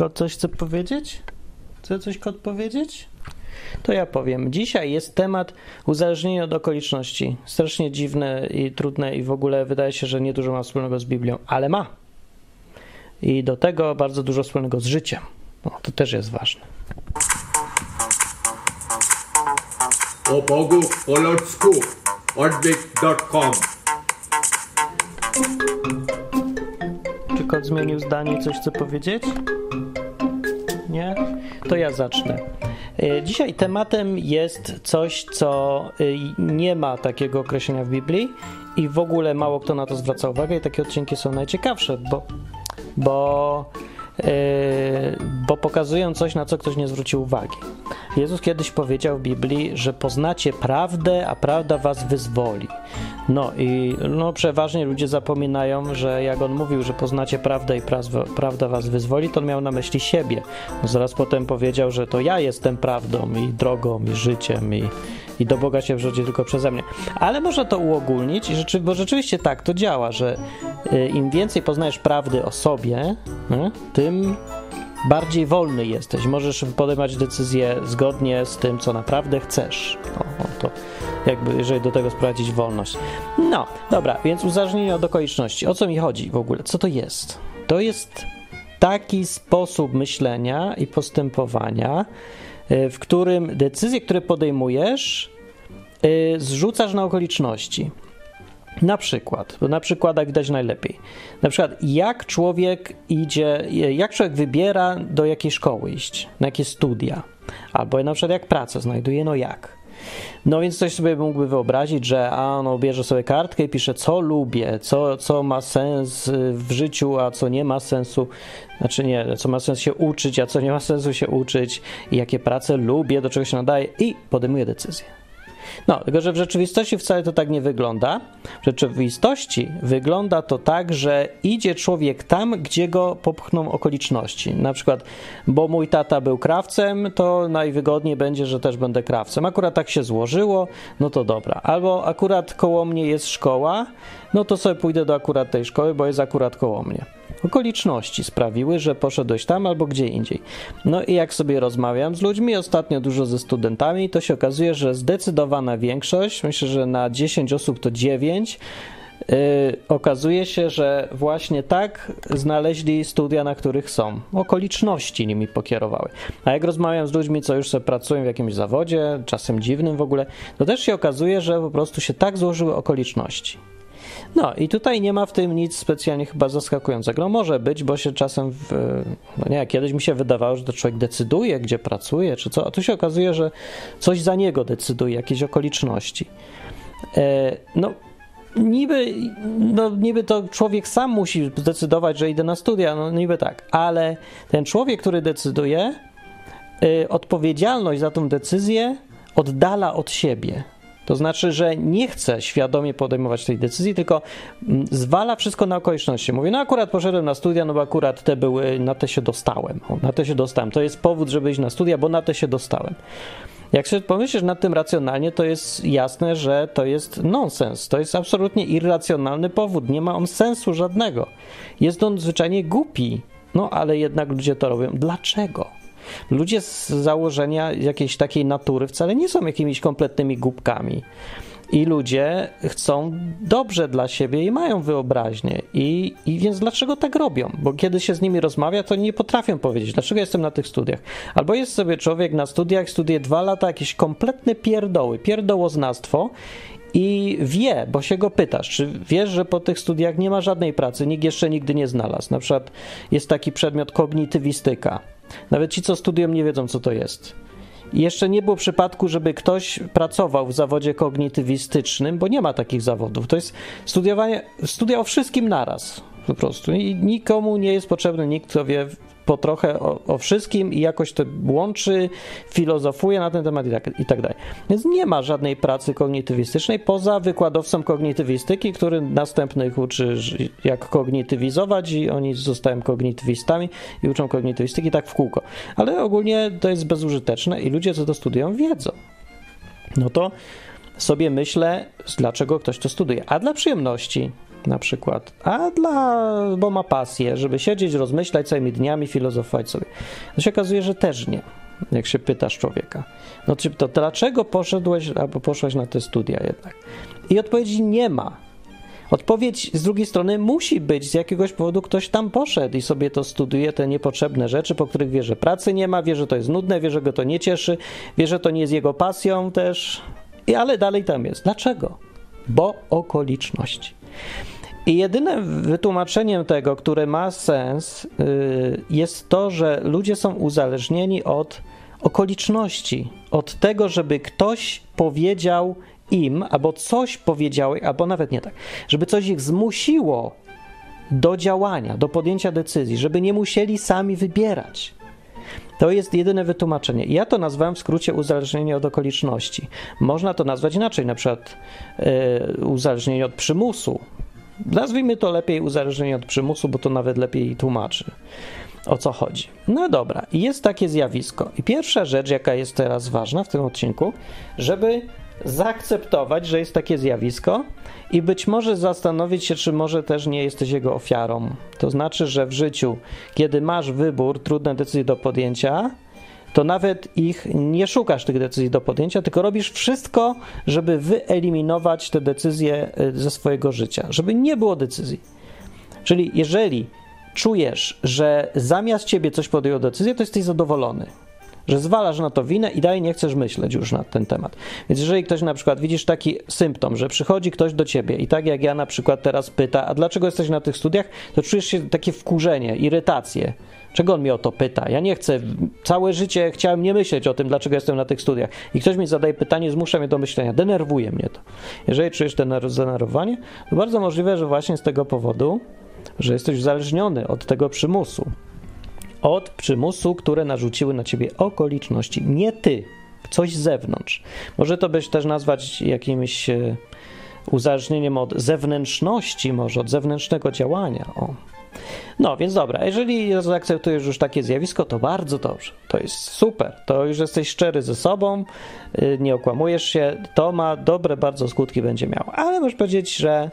Kot coś chce powiedzieć? Chce coś kot powiedzieć? To ja powiem. Dzisiaj jest temat uzależnienia od okoliczności. Strasznie dziwne i trudne i w ogóle wydaje się, że niedużo ma wspólnego z Biblią, ale ma. I do tego bardzo dużo wspólnego z życiem. No, to też jest ważne. o Bogu po ludzku odwyk.com Czy kot zmienił zdanie i coś chce powiedzieć? Nie? To ja zacznę. E, Dzisiaj tematem jest coś, co y, nie ma takiego określenia w Biblii i w ogóle mało kto na to zwraca uwagę i takie odcinki są najciekawsze, bo, bo, bo pokazują coś, na co ktoś nie zwrócił uwagi. Jezus kiedyś powiedział w Biblii, że poznacie prawdę, a prawda was wyzwoli. No i no, przeważnie ludzie zapominają, że jak on mówił, że poznacie prawdę i prawda was wyzwoli, to on miał na myśli siebie. No, zaraz potem powiedział, że to ja jestem prawdą i drogą i życiem i, i do Boga się wrzuci tylko przeze mnie. Ale można to uogólnić, bo rzeczywiście tak to działa, że y, im więcej poznajesz prawdy o sobie, y, tym bardziej wolny jesteś. Możesz podejmować decyzje zgodnie z tym, co naprawdę chcesz. O, to jakby, jeżeli do tego sprowadzić wolność. No, dobra, więc uzależnienie od okoliczności. O co mi chodzi w ogóle? Co to jest? To jest taki sposób myślenia i postępowania, w którym decyzje, które podejmujesz, y, zrzucasz na okoliczności. Na przykład, bo na przykładach widać najlepiej. Na przykład, jak człowiek idzie, jak człowiek wybiera, do jakiej szkoły iść, na jakie studia, albo na przykład jak pracę znajduje, no jak. No więc ktoś sobie mógłby wyobrazić, że a no bierze sobie kartkę i pisze co lubię, co, co ma sens y, w życiu, a co nie ma sensu, znaczy nie, co ma sens się uczyć, a co nie ma sensu się uczyć, jakie prace lubię, do czego się nadaje. I podejmuje decyzję. No, tylko że w rzeczywistości wcale to tak nie wygląda. W rzeczywistości wygląda to tak, że idzie człowiek tam, gdzie go popchną okoliczności. Na przykład, bo mój tata był krawcem, to najwygodniej będzie, że też będę krawcem. Akurat tak się złożyło, no to dobra. Albo akurat koło mnie jest szkoła, no to sobie pójdę do akurat tej szkoły, bo jest akurat koło mnie. Okoliczności sprawiły, że poszedłeś tam albo gdzie indziej. No i jak sobie rozmawiam z ludźmi, ostatnio dużo ze studentami, to się okazuje, że zdecydowana większość, myślę, że na 10 osób to 9, yy, okazuje się, że właśnie tak znaleźli studia, na których są. Okoliczności nimi pokierowały. A jak rozmawiam z ludźmi, co już sobie pracują w jakimś zawodzie, czasem dziwnym w ogóle, to też się okazuje, że po prostu się tak złożyły okoliczności. No i tutaj nie ma w tym nic specjalnie chyba zaskakującego. No może być, bo się czasem, w, no nie, kiedyś mi się wydawało, że to człowiek decyduje, gdzie pracuje, czy co, a tu się okazuje, że coś za niego decyduje, jakieś okoliczności. E, no niby, no niby to człowiek sam musi zdecydować, że idę na studia, no niby tak, ale ten człowiek, który decyduje, y, odpowiedzialność za tą decyzję oddala od siebie. To znaczy, że nie chce świadomie podejmować tej decyzji, tylko mm, zwala wszystko na okoliczności. Mówi, no akurat poszedłem na studia, no bo akurat te były, na te się dostałem. O, na te się dostałem. To jest powód, żeby iść na studia, bo na te się dostałem. Jak sobie pomyślisz nad tym racjonalnie, to jest jasne, że to jest nonsens. To jest absolutnie irracjonalny powód. Nie ma on sensu żadnego. Jest on zwyczajnie głupi. No ale jednak ludzie to robią. Dlaczego? Ludzie z założenia jakiejś takiej natury wcale nie są jakimiś kompletnymi głupkami. I ludzie chcą dobrze dla siebie i mają wyobraźnię. I, I więc dlaczego tak robią? Bo kiedy się z nimi rozmawia, to nie potrafią powiedzieć, dlaczego jestem na tych studiach. Albo jest sobie człowiek na studiach, studiuje dwa lata, jakieś kompletne pierdoły, pierdołoznawstwo i wie, bo się go pytasz, czy wiesz, że po tych studiach nie ma żadnej pracy, nikt jeszcze nigdy nie znalazł. Na przykład jest taki przedmiot kognitywistyka. Nawet ci, co studiują, nie wiedzą, co to jest. I jeszcze nie było przypadku, żeby ktoś pracował w zawodzie kognitywistycznym, bo nie ma takich zawodów. To jest studiowanie, studia o wszystkim naraz po prostu. I nikomu nie jest potrzebny nikt, kto wie po trochę o, o wszystkim i jakoś to łączy, filozofuje na ten temat i tak, i tak dalej. Więc nie ma żadnej pracy kognitywistycznej poza wykładowcą kognitywistyki, który następnych uczy, jak kognitywizować i oni zostają kognitywistami i uczą kognitywistyki tak w kółko. Ale ogólnie to jest bezużyteczne i ludzie, co to studiują, wiedzą. No to sobie myślę, dlaczego ktoś to studiuje. A dla przyjemności, na przykład, a dla, bo ma pasję, żeby siedzieć, rozmyślać całymi dniami, filozofować sobie. To się okazuje, że też nie, jak się pytasz człowieka. No to dlaczego poszedłeś albo poszłaś na te studia jednak? I odpowiedzi nie ma. Odpowiedź z drugiej strony musi być, z jakiegoś powodu ktoś tam poszedł i sobie to studiuje, te niepotrzebne rzeczy, po których wie, że pracy nie ma, wie, że to jest nudne, wie, że go to nie cieszy, wie, że to nie jest jego pasją też, I, ale dalej tam jest. Dlaczego? Bo okoliczności. I jedynym wytłumaczeniem tego, które ma sens, yy, jest to, że ludzie są uzależnieni od okoliczności, od tego, żeby ktoś powiedział im, albo coś powiedziały, albo nawet nie tak, żeby coś ich zmusiło do działania, do podjęcia decyzji, żeby nie musieli sami wybierać. To jest jedyne wytłumaczenie. Ja to nazwałem w skrócie uzależnienie od okoliczności. Można to nazwać inaczej, na przykład yy, uzależnienie od przymusu. Nazwijmy to lepiej uzależnienie od przymusu, bo to nawet lepiej tłumaczy o co chodzi. No dobra, jest takie zjawisko. I pierwsza rzecz, jaka jest teraz ważna w tym odcinku, żeby zaakceptować, że jest takie zjawisko i być może zastanowić się, czy może też nie jesteś jego ofiarą. To znaczy, że w życiu, kiedy masz wybór, trudne decyzje do podjęcia, to nawet ich nie szukasz tych decyzji do podjęcia, tylko robisz wszystko, żeby wyeliminować te decyzje e, ze swojego życia, żeby nie było decyzji. Czyli jeżeli czujesz, że zamiast ciebie coś podjął decyzję, to jesteś zadowolony że zwalasz na to winę i dalej nie chcesz myśleć już na ten temat. Więc jeżeli ktoś na przykład widzisz taki symptom, że przychodzi ktoś do ciebie i tak jak ja na przykład teraz pyta, a dlaczego jesteś na tych studiach, to czujesz się takie wkurzenie, irytację. Czego on mnie o to pyta? Ja nie chcę, całe życie chciałem nie myśleć o tym, dlaczego jestem na tych studiach. I ktoś mi zadaje pytanie, zmusza mnie do myślenia, denerwuje mnie to. Jeżeli czujesz zdenerwowanie, to bardzo możliwe, że właśnie z tego powodu, że jesteś uzależniony od tego przymusu od przymusu, które narzuciły na ciebie okoliczności, nie ty, coś z zewnątrz. Może to byś też nazwać jakimś e, uzależnieniem od zewnętrzności, może od zewnętrznego działania. O. No więc dobra, jeżeli zaakceptujesz już takie zjawisko, to bardzo dobrze. To jest super. To już jesteś szczery ze sobą, y, nie okłamujesz się. To ma dobre bardzo skutki będzie miało. Ale możesz powiedzieć, że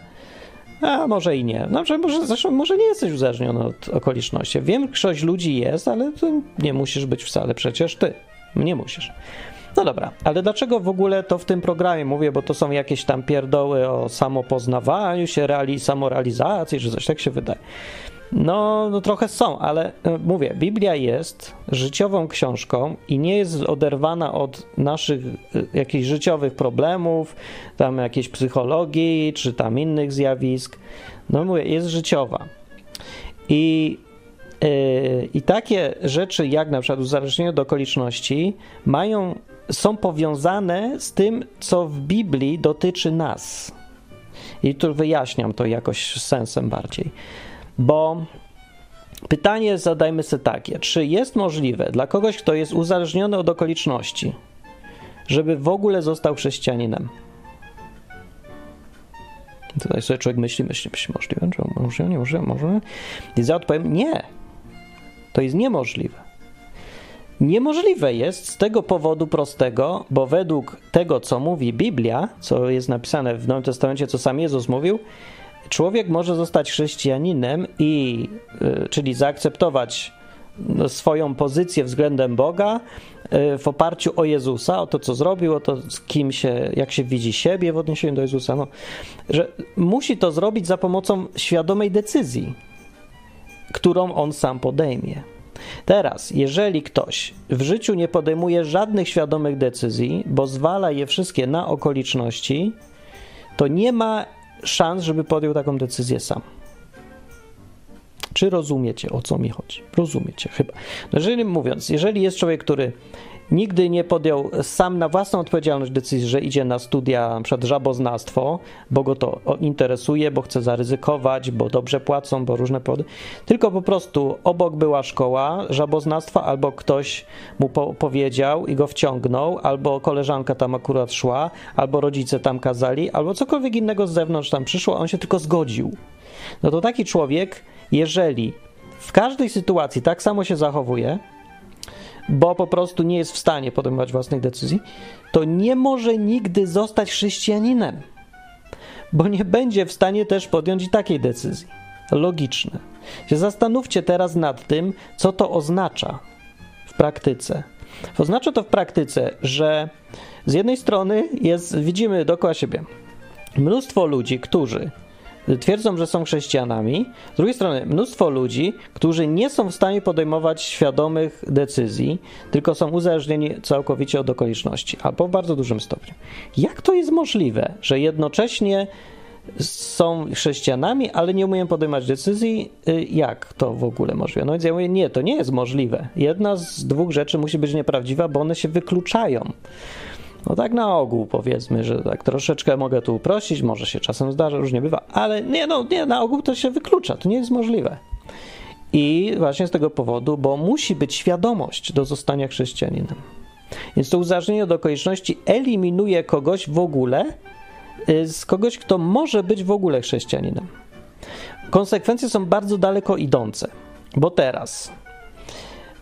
a może i nie. Znaczy, może, zresztą może nie jesteś uzależniony od okoliczności. Większość ludzi jest, ale to nie musisz być wcale przecież ty. Nie musisz. No dobra, ale dlaczego w ogóle to w tym programie mówię, bo to są jakieś tam pierdoły o samopoznawaniu się, reali, samorealizacji, czy coś tak się wydaje. No, no trochę są, ale e, mówię, Biblia jest życiową książką i nie jest oderwana od naszych e, jakichś życiowych problemów, tam jakiejś psychologii, czy tam innych zjawisk. No mówię, jest życiowa. I, I takie rzeczy, jak na przykład uzależnienie od okoliczności, mają, są powiązane z tym, co w Biblii dotyczy nas. I tu wyjaśniam to jakoś sensem bardziej. Bo pytanie zadajmy sobie takie: czy jest możliwe dla kogoś, kto jest uzależniony od okoliczności, żeby w ogóle został chrześcijaninem? Tutaj sobie człowiek myśli, myśli, myśli możliwe, czy może, nie może, może. I za odpowiem nie. To jest niemożliwe. Niemożliwe jest z tego powodu prostego, bo według tego, co mówi Biblia, co jest napisane w Nowym Testamencie, co sam Jezus mówił, człowiek może zostać chrześcijaninem i y, czyli zaakceptować no, swoją pozycję względem Boga y, w oparciu o Jezusa, o to, co zrobił, o to, z kim się, jak się widzi siebie w odniesieniu do Jezusa, no, że musi to zrobić za pomocą świadomej decyzji, którą on sam podejmie. Teraz, jeżeli ktoś w życiu nie podejmuje żadnych świadomych decyzji, bo zwala je wszystkie na okoliczności, to nie ma szans, żeby podjął taką decyzję sam. Czy rozumiecie, o co mi chodzi? Rozumiecie chyba. No jeżeli mówiąc, jeżeli jest człowiek, który nigdy nie podjął sam na własną odpowiedzialność decyzji, że idzie na studia przed żaboznawstwo, bo go to interesuje, bo chce zaryzykować, bo dobrze płacą, bo różne powody, tylko po prostu obok była szkoła żaboznawstwa, albo ktoś mu po powiedział i go wciągnął, albo koleżanka tam akurat szła, albo rodzice tam kazali, albo cokolwiek innego z zewnątrz tam przyszło, a on się tylko zgodził. No to taki człowiek, jeżeli w każdej sytuacji tak samo się zachowuje, bo po prostu nie jest w stanie podejmować własnych decyzji, to nie może nigdy zostać chrześcijaninem. bo nie będzie w stanie też podjąć i takiej decyzji. Logiczne. Zastanówcie teraz nad tym, co to oznacza w praktyce. Oznacza to w praktyce, że z jednej strony jest, widzimy dookoła siebie mnóstwo ludzi, którzy twierdzą, że są chrześcijanami. Z drugiej strony, mnóstwo ludzi, którzy nie są w stanie podejmować świadomych decyzji, tylko są uzależnieni całkowicie od okoliczności, albo w bardzo dużym stopniu. Jak to jest możliwe, że jednocześnie są chrześcijanami, ale nie umieją podejmować decyzji? Y, jak to w ogóle możliwe? No więc ja mówię, nie, to nie jest możliwe. Jedna z dwóch rzeczy musi być nieprawdziwa, bo one się wykluczają. No tak na ogół powiedzmy, że tak troszeczkę mogę tu uprościć, może się czasem zdarza, różnie bywa, ale nie, no nie, na ogół to się wyklucza, to nie jest możliwe. I właśnie z tego powodu, bo musi być świadomość do zostania chrześcijaninem. Więc to uzależnienie od okoliczności eliminuje kogoś w ogóle y, z kogoś, kto może być w ogóle chrześcijaninem. Konsekwencje są bardzo daleko idące, bo teraz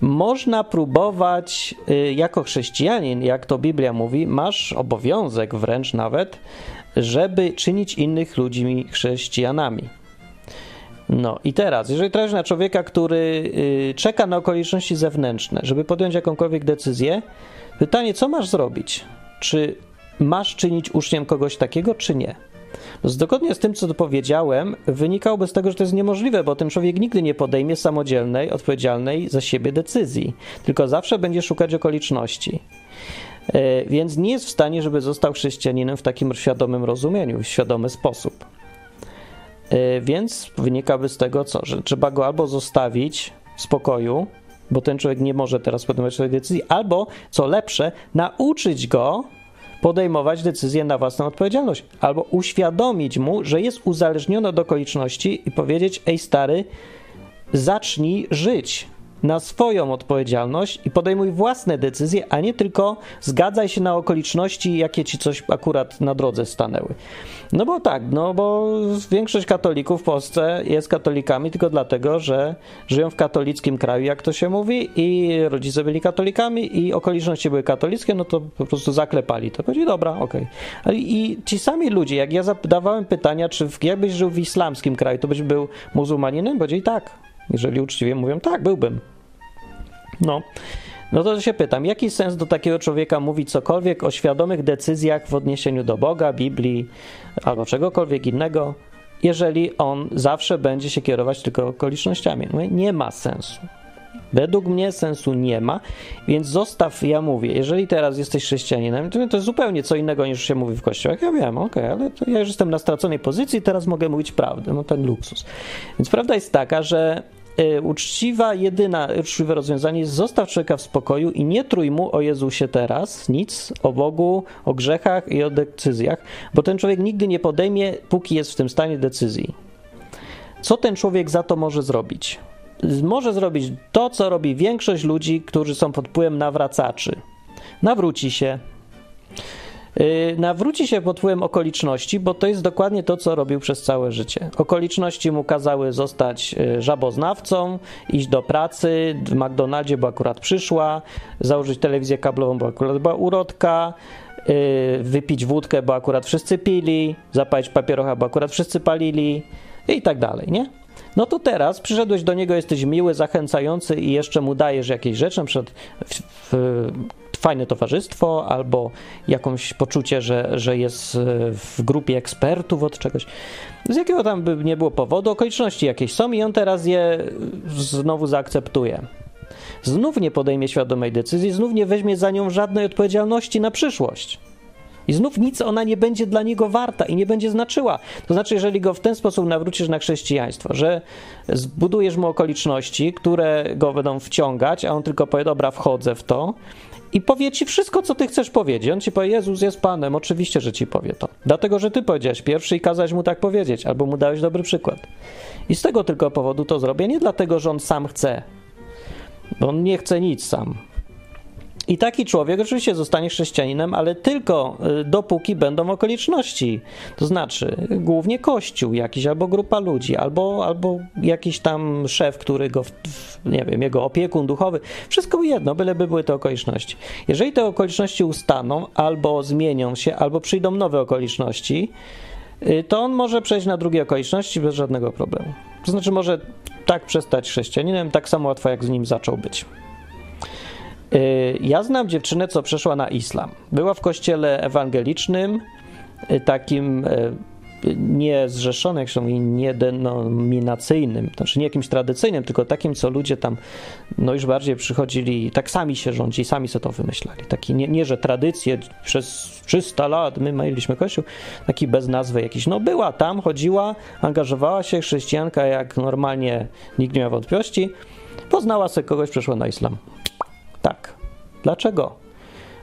można próbować, y, jako chrześcijanin, jak to Biblia mówi, masz obowiązek wręcz nawet, żeby czynić innych ludźmi chrześcijanami. No i teraz, jeżeli trafisz na człowieka, który y, czeka na okoliczności zewnętrzne, żeby podjąć jakąkolwiek decyzję, pytanie, co masz zrobić? Czy masz czynić uczniem kogoś takiego, czy nie? No, zgodnie z tym, co powiedziałem, wynikałoby z tego, że to jest niemożliwe, bo ten człowiek nigdy nie podejmie samodzielnej, odpowiedzialnej za siebie decyzji, tylko zawsze będzie szukać okoliczności. E, więc nie jest w stanie, żeby został chrześcijaninem w takim świadomym rozumieniu, w świadomy sposób. E, więc wynikałoby z tego, co, że trzeba go albo zostawić w spokoju, bo ten człowiek nie może teraz podejmować swojej decyzji, albo co lepsze, nauczyć go podejmować decyzje na własną odpowiedzialność, albo uświadomić mu, że jest uzależniony od okoliczności i powiedzieć: Ej, stary, zacznij żyć na swoją odpowiedzialność i podejmuj własne decyzje, a nie tylko zgadzaj się na okoliczności, jakie ci coś akurat na drodze stanęły. No bo tak, no bo większość katolików w Polsce jest katolikami tylko dlatego, że żyją w katolickim kraju, jak to się mówi, i rodzice byli katolikami i okoliczności były katolickie, no to po prostu zaklepali to. Chodzi, dobra, okej. Okay. I ci sami ludzie, jak ja zadawałem pytania, czy jakbyś żył w islamskim kraju, to byś był muzułmaninem? Powiedzieli tak. Jeżeli uczciwie mówią, tak, byłbym. No. No to się pytam, jaki sens do takiego człowieka mówić cokolwiek o świadomych decyzjach w odniesieniu do Boga, Biblii albo czegokolwiek innego, jeżeli on zawsze będzie się kierować tylko okolicznościami? No, nie ma sensu. Według mnie sensu nie ma, więc zostaw, ja mówię, jeżeli teraz jesteś chrześcijaninem, to, jest zupełnie co innego niż się mówi w kościołach. Ja wiem, okej, okay, ale ja już jestem na straconej pozycji, teraz mogę mówić prawdę, no ten luksus. Więc prawda jest taka, że uczciwa, jedyna uczciwe rozwiązanie jest zostaw człowieka w spokoju i nie trój mu o Jezusie teraz nic, o Bogu, o grzechach i o decyzjach, bo ten człowiek nigdy nie podejmie, póki jest w tym stanie decyzji. Co ten człowiek za to może zrobić? Może zrobić to, co robi większość ludzi, którzy są pod wpływem nawracaczy. Nawróci się, nawróci się pod wpływem okoliczności, bo to jest dokładnie to, co robił przez całe życie. Okoliczności mu kazały zostać y, żaboznawcą, iść do pracy w McDonaldzie, bo akurat przyszła, założyć telewizję kablową, bo akurat była urodka, y, wypić wódkę, bo akurat wszyscy pili, zapalić papierocha, bo akurat wszyscy palili i tak dalej, nie? No to teraz przyszedłeś do niego, jesteś miły, zachęcający i jeszcze mu dajesz jakieś rzeczy, na przykład w, w, fajne towarzystwo albo jakąś poczucie, że, że jest w grupie ekspertów od czegoś. Z jakiego tam by nie było powodu, okoliczności jakieś są i on teraz je znowu zaakceptuje. Znów nie podejmie świadomej decyzji, znów nie weźmie za nią żadnej odpowiedzialności na przyszłość. I znów nic ona nie będzie dla niego warta i nie będzie znaczyła. To znaczy, jeżeli go w ten sposób nawrócisz na chrześcijaństwo, że zbudujesz mu okoliczności, które go będą wciągać, a on tylko powie, dobra, wchodzę w to, i powie ci wszystko, co ty chcesz powiedzieć. On ci powie, Jezus jest Panem, oczywiście, że ci powie to. Dlatego, że ty powiedziałeś pierwszy i kazałeś mu tak powiedzieć, albo mu dałeś dobry przykład. I z tego tylko powodu to zrobię, nie dlatego, że on sam chce, bo on nie chce nic sam. I taki człowiek oczywiście zostanie chrześcijaninem, ale tylko y, dopóki będą okoliczności. To znaczy, głównie kościół jakiś, albo grupa ludzi, albo, albo jakiś tam szef, który go, nie wiem, jego opiekun duchowy. Wszystko jedno, byleby były te okoliczności. Jeżeli te okoliczności ustaną, albo zmienią się, albo przyjdą nowe okoliczności, y, to on może przejść na drugie okoliczności bez żadnego problemu. To znaczy może tak przestać chrześcijaninem, tak samo łatwo jak z nim zaczął być. Y, ja znam dziewczynę, co przeszła na islam. Była w kościele ewangelicznym, y, takim nie zrzeszonym, jak się mówi, niedenominacyjnym, znaczy nie jakimś tradycyjnym, tylko takim, co ludzie tam no już bardziej przychodzili, tak sami się rządzili, sami sobie to wymyślali. Taki nie, nie, że tradycje przez 300 lat my mieliśmy kościół, taki bez nazwy jakiś. No była tam, chodziła, angażowała się, chrześcijanka jak normalnie, nikt nie miał wątpliwości, poznała sobie kogoś, przeszła na islam. Tak. Dlaczego?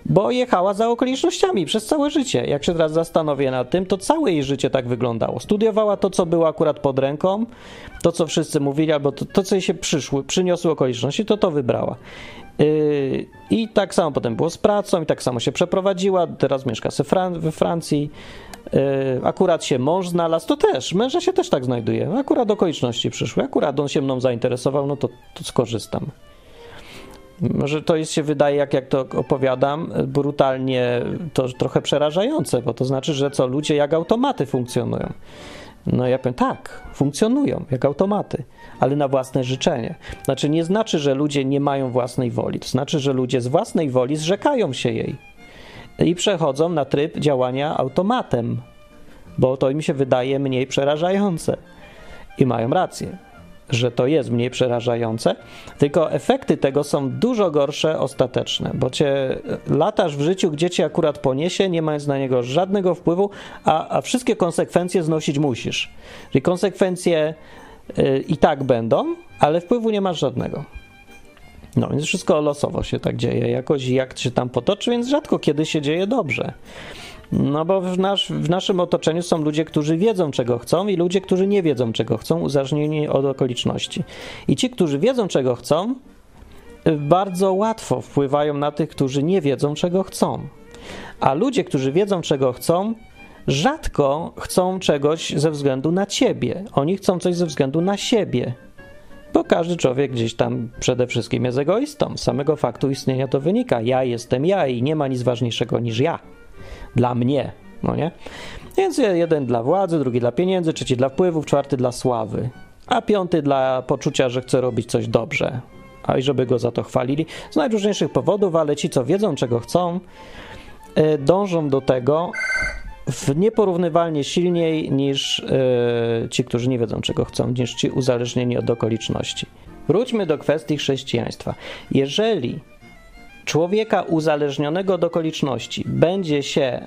bo jechała za okolicznościami przez całe życie. Jak się teraz zastanowię nad tym, to całe jej życie tak wyglądało. Studiowała to, co było akurat pod ręką, to, co wszyscy mówili, albo to, to co jej się przyszły, przyniosły okoliczności, to to wybrała. Yy, I tak samo potem było z pracą, i tak samo się przeprowadziła. Teraz mieszka we Francji. Yy, akurat się mąż znalazł, to też. Męża się też tak znajduje. Akurat okoliczności przyszły. Akurat on się mną zainteresował, no to, to skorzystam. Może to jest, się wydaje, jak, jak to opowiadam, brutalnie to trochę przerażające, bo to znaczy, że co, ludzie jak automaty funkcjonują. No ja powiem, tak, funkcjonują jak automaty, ale na własne życzenie. Znaczy nie znaczy, że ludzie nie mają własnej woli, to znaczy, że ludzie z własnej woli zrzekają się jej i przechodzą na tryb działania automatem, bo to im się wydaje mniej przerażające i mają rację że to jest mniej przerażające, tylko efekty tego są dużo gorsze ostateczne, bo cię latasz w życiu, gdzie cię akurat poniesie, nie mając na niego żadnego wpływu, a, a wszystkie konsekwencje znosić musisz. Czyli konsekwencje y, i tak będą, ale wpływu nie masz żadnego. No więc wszystko losowo się tak dzieje, jakoś jak się tam potoczy, więc rzadko kiedy się dzieje dobrze. No bo w, nasz, w naszym otoczeniu są ludzie, którzy wiedzą, czego chcą i ludzie, którzy nie wiedzą, czego chcą, uzależnieni od okoliczności. I ci, którzy wiedzą, czego chcą, bardzo łatwo wpływają na tych, którzy nie wiedzą, czego chcą. A ludzie, którzy wiedzą, czego chcą, rzadko chcą czegoś ze względu na ciebie. Oni chcą coś ze względu na siebie. Bo każdy człowiek gdzieś tam przede wszystkim jest egoistą. Z samego faktu istnienia to wynika. Ja jestem ja i nie ma nic ważniejszego niż ja dla mnie, no nie? Więc jeden dla władzy, drugi dla pieniędzy, trzeci dla wpływów, czwarty dla sławy, a piąty dla poczucia, że chce robić coś dobrze, a i żeby go za to chwalili. Z najróżniejszych powodów, ale ci, co wiedzą, czego chcą, e, dążą do tego w nieporównywalnie silniej niż e, ci, którzy nie wiedzą, czego chcą, niż ci uzależnieni od okoliczności. Wróćmy do kwestii chrześcijaństwa. Jeżeli człowieka uzależnionego od okoliczności będzie się e,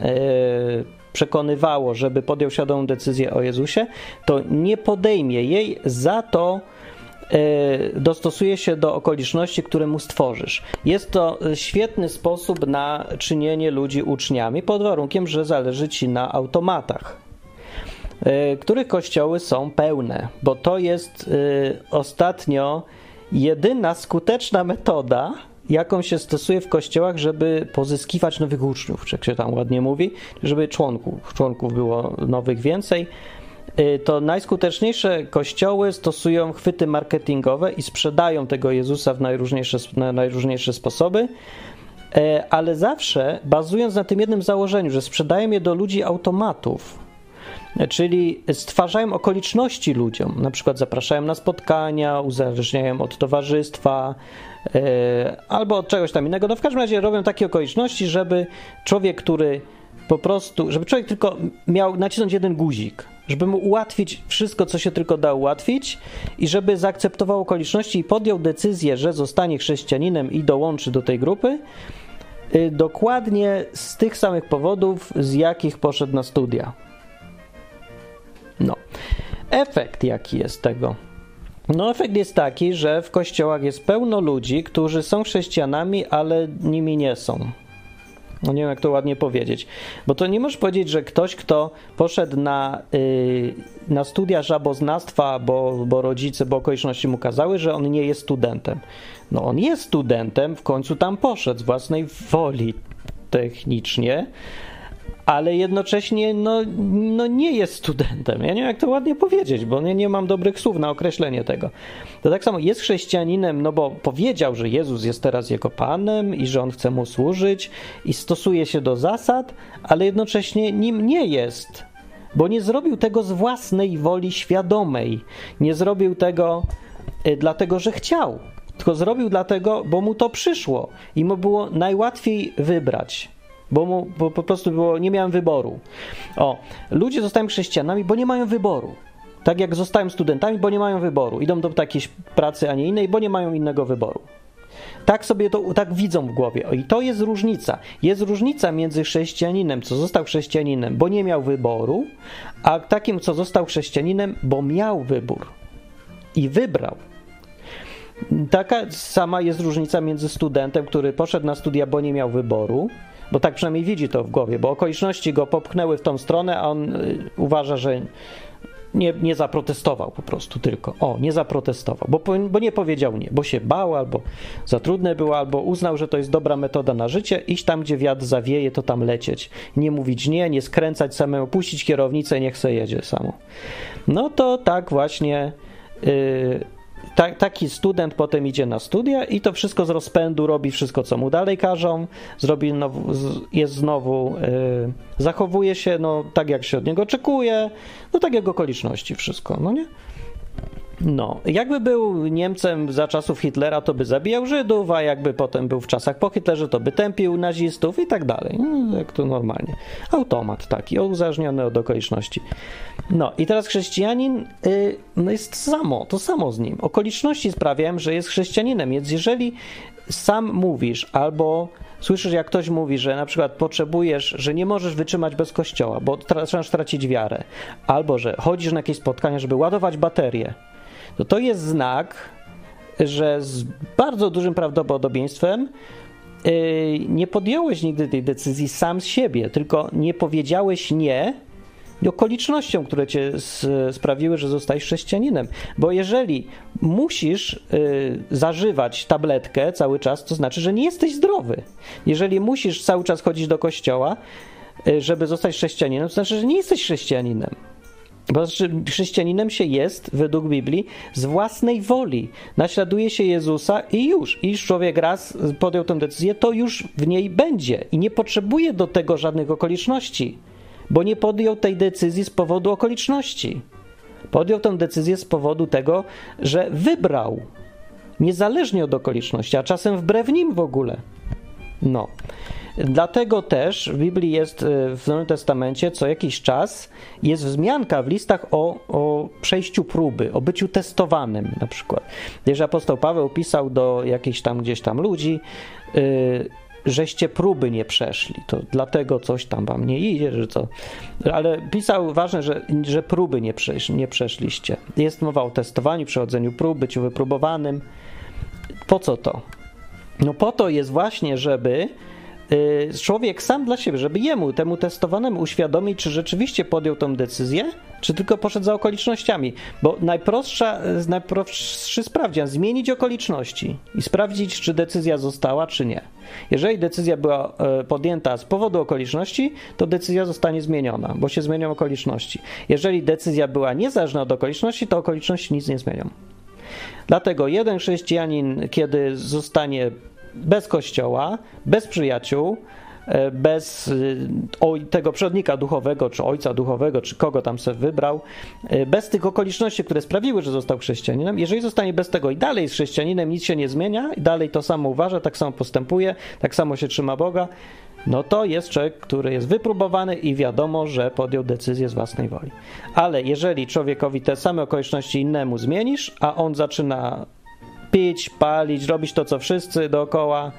przekonywało, żeby podjął świadomą decyzję o Jezusie, to nie podejmie jej, za to e, dostosuje się do okoliczności, które mu stworzysz. Jest to świetny sposób na czynienie ludzi uczniami, pod warunkiem, że zależy ci na automatach e, których kościoły są pełne, bo to jest ostatnio jedyna skuteczna metoda jaką się stosuje w kościołach, żeby pozyskiwać nowych uczniów, jak się tam ładnie mówi, żeby członków, członków było nowych więcej. Y, to najskuteczniejsze kościoły stosują chwyty marketingowe i sprzedają tego Jezusa w najróżniejsze, na najróżniejsze sposoby, y, ale zawsze bazując na tym jednym założeniu, że sprzedają je do ludzi automatów, czyli stwarzają okoliczności ludziom, na przykład zapraszają na spotkania, uzależniają od towarzystwa albo od czegoś tam innego. No w każdym razie robią takie okoliczności, żeby człowiek, który po prostu, żeby człowiek tylko miał nacisnąć jeden guzik, żeby mu ułatwić wszystko, co się tylko da ułatwić i żeby zaakceptował okoliczności i podjął decyzję, że zostanie chrześcijaninem i dołączy do tej grupy, e, dokładnie z tych samych powodów, z jakich poszedł na studia. No. Efekt jaki jest tego? No, efekt jest taki, że w kościołach jest pełno ludzi, którzy są chrześcijanami, ale nimi nie są. No nie wiem, jak to ładnie powiedzieć. Bo to nie możesz powiedzieć, że ktoś, kto poszedł na, yy, na studia żaboznawstwa, bo, bo rodzice, bo okoliczności mu kazały, że on nie jest studentem. No on jest studentem, w końcu tam poszedł z własnej woli technicznie, ale jednocześnie no, no nie jest studentem. Ja nie wiem, jak to ładnie powiedzieć, bo nie, nie mam dobrych słów na określenie tego. To tak samo jest chrześcijaninem, no bo powiedział, że Jezus jest teraz jego Panem i że on chce mu służyć i stosuje się do zasad, ale jednocześnie nim nie jest. bo nie zrobił tego z własnej woli świadomej. Nie zrobił tego y, dlatego, że chciał, tylko zrobił dlatego, bo mu to przyszło i mu było najłatwiej wybrać. Bo, mu, bo po prostu było, nie miałem wyboru. O, ludzie zostają chrześcijanami, bo nie mają wyboru. Tak jak zostają studentami, bo nie mają wyboru. Idą do jakiejś pracy, a nie innej, bo nie mają innego wyboru. Tak sobie to tak widzą w głowie. I to jest różnica. Jest różnica między chrześcijaninem, co został chrześcijaninem, bo nie miał wyboru, a takim, co został chrześcijaninem, bo miał wybór i wybrał. Taka sama jest różnica między studentem, który poszedł na studia, bo nie miał wyboru, bo tak przynajmniej widzi to w głowie, bo okoliczności go popchnęły w tą stronę, a on y, uważa, że nie, nie zaprotestował po prostu tylko. O, nie zaprotestował, bo, bo nie powiedział nie, bo się bał, albo za trudne było, albo uznał, że to jest dobra metoda na życie, iść tam, gdzie wiatr zawieje, to tam lecieć. Nie mówić nie, nie skręcać samemu, puścić kierownicę, niech se jedzie samo. No to tak właśnie... Yy, ta, taki student potem idzie na studia i to wszystko z rozpędu robi wszystko, co mu dalej każą, zrobi now, jest znowu, yy, zachowuje się no, tak, jak się od niego oczekuje, no tak jak okoliczności wszystko, no nie? No, jakby był Niemcem za czasów Hitlera, to by zabijał Żydów, a jakby potem był w czasach po Hitlerze, to by tępił nazistów i tak dalej. No, jak to normalnie. Automat taki, uzależniony od okoliczności. No i teraz chrześcijanin yy, no jest samo, to samo z nim. Okoliczności sprawiają, że jest chrześcijaninem, więc jeżeli sam mówisz albo słyszysz, jak ktoś mówi, że na przykład potrzebujesz, że nie możesz wytrzymać bez kościoła, bo zaczynasz tracić wiarę, albo że chodzisz na jakieś spotkania, żeby ładować baterię, to to jest znak, że z bardzo dużym prawdopodobieństwem yy, nie podjąłeś nigdy tej decyzji sam z siebie, tylko nie powiedziałeś nie okolicznościom, które cię sprawiły, że zostałeś chrześcijaninem. Bo jeżeli musisz y, zażywać tabletkę cały czas, to znaczy, że nie jesteś zdrowy. Jeżeli musisz cały czas chodzić do kościoła, y, żeby zostać chrześcijaninem, to znaczy, że nie jesteś chrześcijaninem. Bo chrześcijaninem się jest, według Biblii, z własnej woli. Naśladuje się Jezusa i już. I człowiek raz podjął tę decyzję, to już w niej będzie. I nie potrzebuje do tego żadnych okoliczności, bo nie podjął tej decyzji z powodu okoliczności. Podjął tę decyzję z powodu tego, że wybrał, niezależnie od okoliczności, a czasem wbrew nim w ogóle. No. Dlatego też w Biblii jest e, w Nowym Testamencie co jakiś czas jest wzmianka w listach o, o przejściu próby, o byciu testowanym na przykład. Jeżeli apostoł Paweł pisał do jakichś tam gdzieś tam ludzi, yy, żeście próby nie przeszli, to dlatego coś tam wam nie idzie, że co. Ale pisał ważne, że, że próby nie, przesz, nie przeszliście. Jest mowa o testowaniu, przechodzeniu prób, byciu wypróbowanym. Po co to? No po to jest właśnie, żeby Y, człowiek sam dla siebie, żeby jemu, temu testowanemu uświadomić, czy rzeczywiście podjął tą decyzję, czy tylko poszedł za okolicznościami. Bo najprostsza, najprostszy sprawdzian, zmienić okoliczności i sprawdzić, czy decyzja została, czy nie. Jeżeli decyzja była e, podjęta z powodu okoliczności, to decyzja zostanie zmieniona, bo się zmienią okoliczności. Jeżeli decyzja była niezależna od okoliczności, to okoliczności nic nie zmienią. Dlatego jeden chrześcijanin, kiedy zostanie bez kościoła, bez przyjaciół, e, bez e, tego przodnika duchowego, czy ojca duchowego, czy kogo tam sobie wybrał, e, bez tych okoliczności, które sprawiły, że został chrześcijaninem, jeżeli zostanie bez tego i dalej jest chrześcijaninem, nic się nie zmienia, i dalej to samo uważa, tak samo postępuje, tak samo się trzyma Boga, no to jest człowiek, który jest wypróbowany i wiadomo, że podjął decyzję z własnej woli. Ale jeżeli człowiekowi te same okoliczności innemu zmienisz, a on zaczyna pić, palić, robić to, co wszyscy dookoła,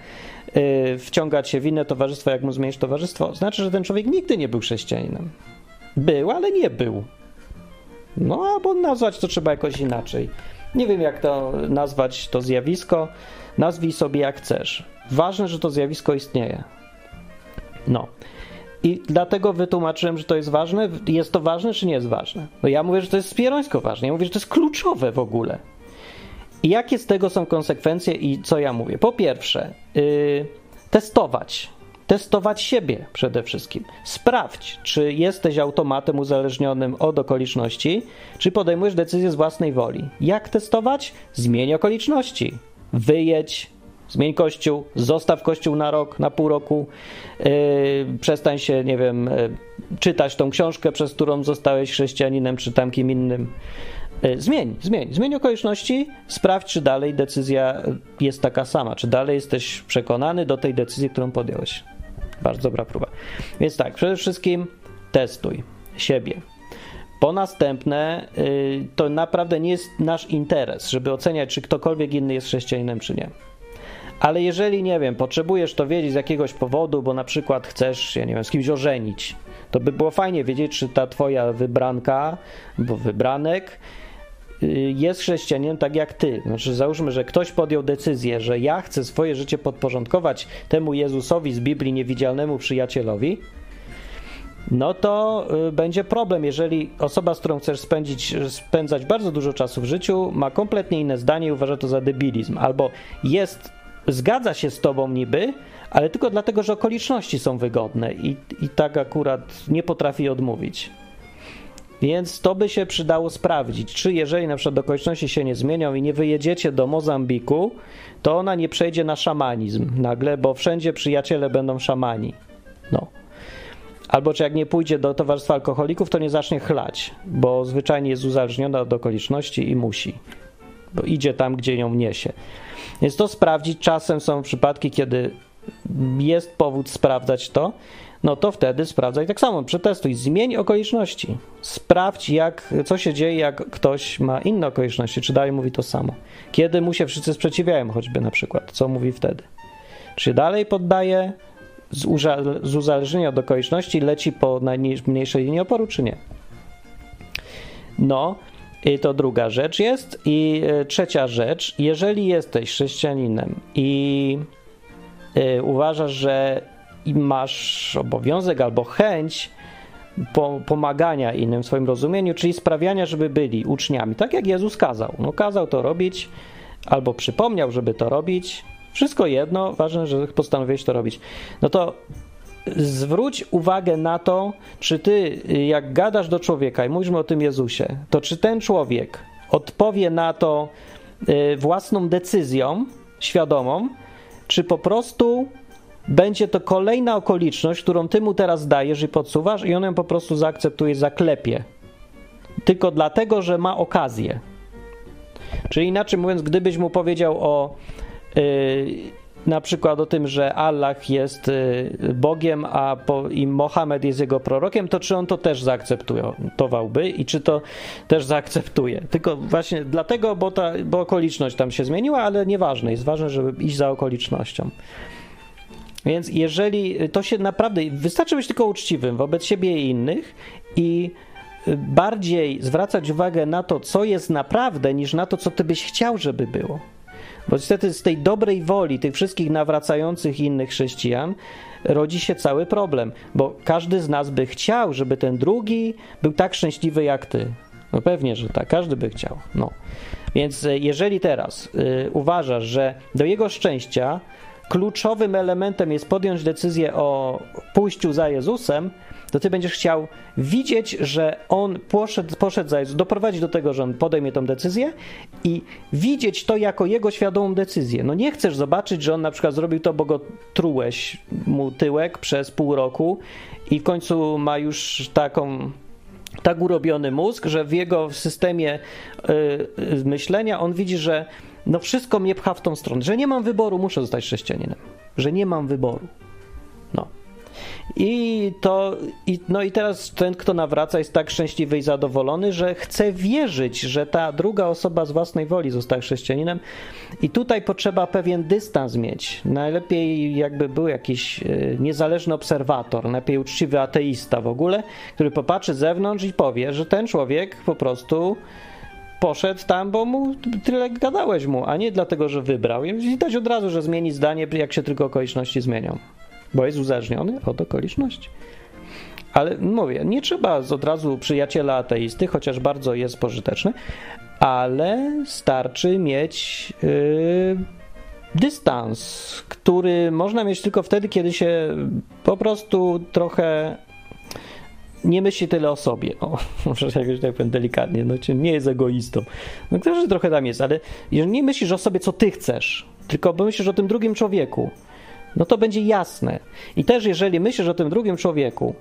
yy, wciągać się w inne towarzystwo, jak mu zmienić towarzystwo, znaczy, że ten człowiek nigdy nie był chrześcijaninem. Był, ale nie był. No, albo nazwać to trzeba jakoś inaczej. Nie wiem, jak to nazwać to zjawisko. Nazwij sobie jak chcesz. Ważne, że to zjawisko istnieje. No. I dlatego wytłumaczyłem, że to jest ważne. Jest to ważne, czy nie jest ważne? No ja mówię, że to jest spierońsko ważne. Ja mówię, że to jest kluczowe w ogóle. I jakie z tego są konsekwencje i co ja mówię? Po pierwsze, yy, testować. Testować siebie przede wszystkim. Sprawdź, czy jesteś automatem uzależnionym od okoliczności, czy podejmujesz decyzję z własnej woli. Jak testować? Zmień okoliczności. Wyjedź, Zmień kościół, zostaw kościół na rok, na pół roku, yy, przestań się, nie wiem, yy, czytać tą książkę, przez którą zostałeś chrześcijaninem czy tam kim innym. Yy, zmień, zmień, zmień okoliczności, sprawdź, czy dalej decyzja jest taka sama, czy dalej jesteś przekonany do tej decyzji, którą podjąłeś. Bardzo dobra próba. Więc tak, przede wszystkim testuj siebie. Po następne, yy, to naprawdę nie jest nasz interes, żeby oceniać, czy ktokolwiek inny jest chrześcijaninem, czy nie. Ale jeżeli, nie wiem, potrzebujesz to wiedzieć z jakiegoś powodu, bo na przykład chcesz, ja nie wiem, z kimś ożenić, to by było fajnie wiedzieć, czy ta twoja wybranka, bo wybranek y, jest chrześcijaninem tak jak ty. Znaczy, załóżmy, że ktoś podjął decyzję, że ja chcę swoje życie podporządkować temu Jezusowi z Biblii niewidzialnemu przyjacielowi, no to y, będzie problem, jeżeli osoba, z którą chcesz spędzić, spędzać bardzo dużo czasu w życiu, ma kompletnie inne zdanie i uważa to za debilizm, albo jest zgadza się z tobą niby, ale tylko dlatego, że okoliczności są wygodne i, i tak akurat nie potrafi odmówić. Więc to by się przydało sprawdzić, czy jeżeli na przykład okoliczności się nie zmienią i nie wyjedziecie do Mozambiku, to ona nie przejdzie na szamanizm nagle, bo wszędzie przyjaciele będą szamani. No. Albo czy jak nie pójdzie do towarzystwa alkoholików, to nie zacznie chlać, bo zwyczajnie jest uzależniona od okoliczności i musi. Bo idzie tam, gdzie ją niesie. Więc to sprawdzić. Czasem są przypadki, kiedy jest powód sprawdzać to, no to wtedy sprawdzaj tak samo. Przetestuj, zmień okoliczności. Sprawdź, jak, co się dzieje, jak ktoś ma inne okoliczności, czy dalej mówi to samo. Kiedy mu się wszyscy sprzeciwiają, choćby na przykład, co mówi wtedy. Czy dalej poddaje z, z uzależnienia od okoliczności, leci po najmniejszej linii oporu, czy nie? No, i to druga rzecz jest. I e, trzecia rzecz, jeżeli jesteś chrześcijaninem i e, uważasz, że masz obowiązek albo chęć pomagania innym w swoim rozumieniu, czyli sprawiania, żeby byli uczniami, tak jak Jezus kazał. No, kazał to robić, albo przypomniał, żeby to robić. Wszystko jedno, ważne, że postanowiłeś to robić. No to zwróć uwagę na to, czy ty, jak gadasz do człowieka i mówisz mu o tym Jezusie, to czy ten człowiek odpowie na to y, własną decyzją, świadomą, czy po prostu będzie to kolejna okoliczność, którą ty mu teraz dajesz i podsuwasz, i on ją po prostu zaakceptuje, zaklepie. Tylko dlatego, że ma okazję. Czyli inaczej mówiąc, gdybyś mu powiedział o. Yy, na przykład o tym, że Allah jest y, Bogiem, a po, i Mohamed jest jego prorokiem, to czy on to też zaakceptowałby i czy to też zaakceptuje. Tylko właśnie dlatego, bo, ta, bo okoliczność tam się zmieniła, ale nieważne, jest ważne, żeby iść za okolicznością. Więc jeżeli to się naprawdę, wystarczy być tylko uczciwym wobec siebie i innych i bardziej zwracać uwagę na to, co jest naprawdę, niż na to, co ty byś chciał, żeby było. Bo niestety z tej dobrej woli tych wszystkich nawracających innych chrześcijan rodzi się cały problem, bo każdy z nas by chciał, żeby ten drugi był tak szczęśliwy jak ty. No pewnie, że tak, każdy by chciał. No. Więc e, jeżeli teraz y, uważasz, że do jego szczęścia kluczowym elementem jest podjąć decyzję o pójściu za Jezusem, to ty będziesz chciał widzieć, że on poszedł, poszedł za Jezus, doprowadzić do tego, że on podejmie tą decyzję i widzieć to jako jego świadomą decyzję. No nie chcesz zobaczyć, że on na przykład zrobił to, bo go trułeś mu tyłek przez pół roku i w końcu ma już taką tak urobiony mózg, że w jego systemie yy, myślenia on widzi, że no wszystko mnie pcha w tą stronę, że nie mam wyboru, muszę zostać chrześcijaninem, że nie mam wyboru. No. I to, i, no i teraz ten, kto nawraca, jest tak szczęśliwy i zadowolony, że chce wierzyć, że ta druga osoba z własnej woli została chrześcijaninem. I tutaj potrzeba pewien dystans mieć. Najlepiej jakby był jakiś e, niezależny obserwator, najlepiej uczciwy ateista w ogóle, który popatrzy z zewnątrz i powie, że ten człowiek po prostu poszedł tam, bo mu tyle gadałeś mu, a nie dlatego, że wybrał. I widać od razu, że zmieni zdanie, jak się tylko okoliczności zmienią bo jest uzależniony od okoliczności. Ale mówię, nie trzeba od razu przyjaciela ateisty, chociaż bardzo jest pożyteczny, ale starczy mieć yy, dystans, który można mieć tylko wtedy, kiedy się po prostu trochę nie myśli tyle o sobie. O, może jakoś tak powiem delikatnie, no, nie jest egoistą. No ktoś trochę tam jest, ale jeżeli nie myślisz o sobie, co ty chcesz, tylko myślisz o tym drugim człowieku, no to będzie jasne. I też jeżeli myślisz o tym drugim człowieku,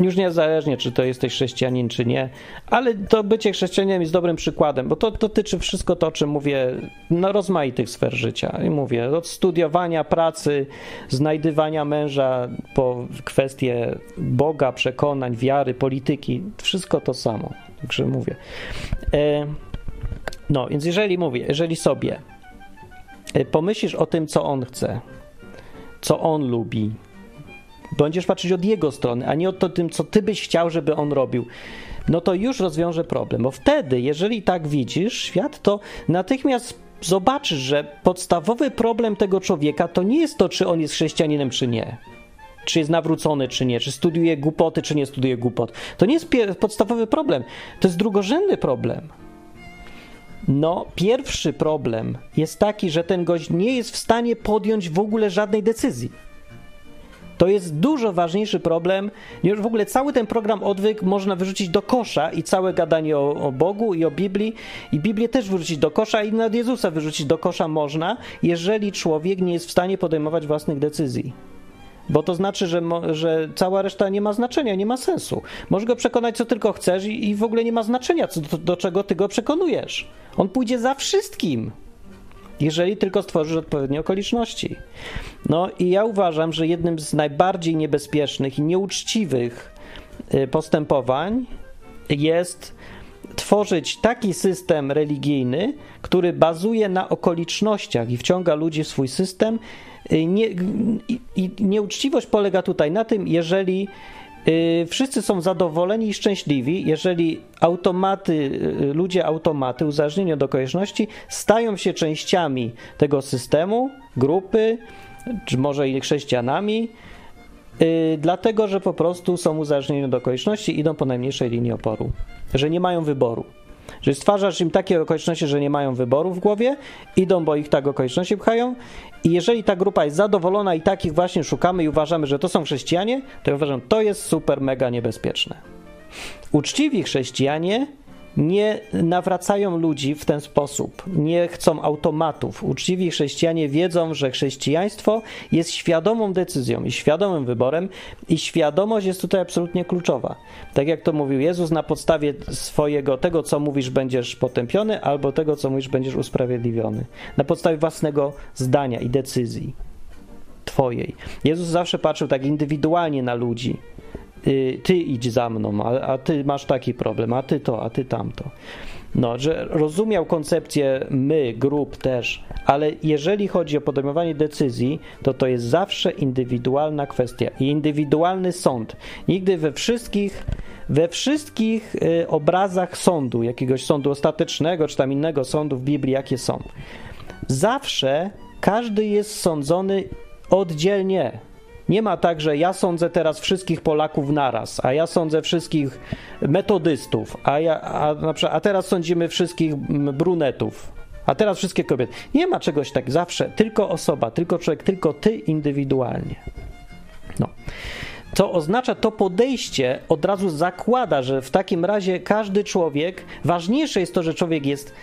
już niezależnie, czy to jesteś chrześcijanin, czy nie, ale to bycie chrześcijaninem jest dobrym przykładem, bo to dotyczy wszystko to, o czym mówię, no, rozmaitych sfer życia. I mówię, od studiowania, pracy, znajdywania męża, po kwestie Boga, przekonań, wiary, polityki, wszystko to samo. Także mówię. E, no, więc jeżeli mówię, jeżeli sobie e, pomyślisz o tym, co on chce, co on lubi, będziesz patrzeć od jego strony, a nie od tym, co ty byś chciał, żeby on robił, no to już rozwiąże problem. Bo wtedy, jeżeli tak widzisz świat, to natychmiast zobaczysz, że podstawowy problem tego człowieka to nie jest to, czy on jest chrześcijaninem, czy nie. Czy jest nawrócony, czy nie, czy studiuje głupoty, czy nie studiuje głupot. To nie jest podstawowy problem, to jest drugorzędny problem. No, pierwszy problem jest taki, że ten gość nie jest w stanie podjąć w ogóle żadnej decyzji. To jest dużo ważniejszy problem, niż w ogóle cały ten program odwyk można wyrzucić do kosza i całe gadanie o, o, Bogu i o Biblii, i Biblię też wyrzucić do kosza i nawet Jezusa wyrzucić do kosza można, jeżeli człowiek nie jest w stanie podejmować własnych decyzji. Bo to znaczy, że, że cała reszta nie ma znaczenia, nie ma sensu. Możesz go przekonać, co tylko chcesz, i, i w ogóle nie ma znaczenia, co, do, do czego ty go przekonujesz. On pójdzie za wszystkim jeżeli tylko stworzysz odpowiednie okoliczności. No i ja uważam, że jednym z najbardziej niebezpiecznych i nieuczciwych y, postępowań jest tworzyć taki system religijny, który bazuje na okolicznościach i wciąga ludzi w swój system. Y, nie, i, I nieuczciwość polega tutaj na tym, jeżeli Y, wszyscy są zadowoleni i szczęśliwi, jeżeli automaty, y, ludzie automaty, uzależnieni od okoliczności, stają się częściami tego systemu, grupy, czy może i chrześcijanami, y, dlatego że po prostu są uzależnieni od okoliczności, idą po najmniejszej linii oporu, że nie mają wyboru. Że stwarzasz im takie okoliczności, że nie mają wyboru w głowie, idą, bo ich tak okoliczności pchają. I jeżeli ta grupa jest zadowolona i takich właśnie szukamy i uważamy, że to są chrześcijanie, to ja uważam, to jest super, mega niebezpieczne. Uczciwi chrześcijanie nie nawracają ludzi w ten sposób, nie chcą automatów. Uczciwi chrześcijanie wiedzą, że chrześcijaństwo jest świadomą decyzją i świadomym wyborem, i świadomość jest tutaj absolutnie kluczowa. Tak jak to mówił Jezus, na podstawie swojego, tego co mówisz, będziesz potępiony, albo tego co mówisz, będziesz usprawiedliwiony. Na podstawie własnego zdania i decyzji. Twojej. Jezus zawsze patrzył tak indywidualnie na ludzi ty idź za mną, a, a, ty masz taki problem, a ty to, a ty tamto. No, że rozumiał koncepcję my, grup też, ale jeżeli chodzi o podejmowanie decyzji, to to jest zawsze indywidualna kwestia i indywidualny sąd. Nigdy we wszystkich we wszystkich y, obrazach sądu, jakiegoś sądu ostatecznego, czy tam innego sądu w Biblii, jakie są, zawsze każdy jest sądzony oddzielnie, nie ma tak, że ja sądzę teraz wszystkich Polaków naraz, a ja sądzę wszystkich metodystów, a, ja, a, a teraz sądzimy wszystkich brunetów, a teraz wszystkie kobiety. Nie ma czegoś tak zawsze, tylko osoba, tylko człowiek, tylko ty indywidualnie. No. Co oznacza to podejście, od razu zakłada, że w takim razie każdy człowiek, ważniejsze jest to, że człowiek jest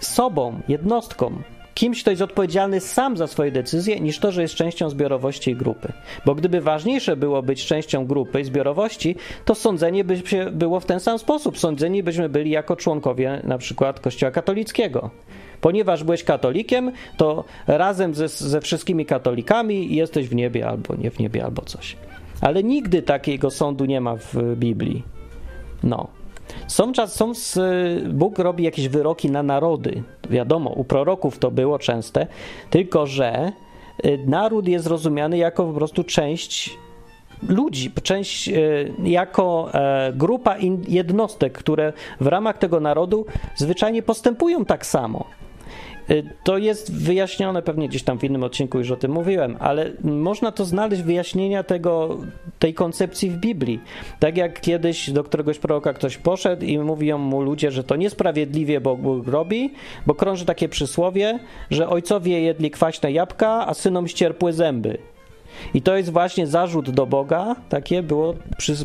sobą, jednostką, kimś, kto jest odpowiedzialny sam za swoje decyzje, niż to, że jest częścią zbiorowości i grupy. Bo gdyby ważniejsze było być częścią grupy i zbiorowości, to sądzenie by się było w ten sam sposób. Sądzeni byśmy byli jako członkowie na przykład Kościoła katolickiego. Ponieważ byłeś katolikiem, to razem ze, ze wszystkimi katolikami jesteś w niebie albo nie w niebie, albo coś. Ale nigdy takiego sądu nie ma w Biblii. No. Są czas, są, Bóg robi jakieś wyroki na narody. Wiadomo, u proroków to było częste, tylko że y, naród jest rozumiany jako po prostu część ludzi, część y, jako e, grupa jednostek, które w ramach tego narodu zwyczajnie postępują tak samo. Y, to jest wyjaśnione pewnie gdzieś tam w innym odcinku, już o tym mówiłem, ale można to znaleźć wyjaśnienia tego, tej koncepcji w Biblii. Tak jak kiedyś do któregoś proroka ktoś poszedł i mówią mu ludzie, że to niesprawiedliwie Bóg robi, bo krąży takie przysłowie, że ojcowie jedli kwaśne jabłka, a synom ścierpły zęby. I to jest właśnie zarzut do Boga, takie było,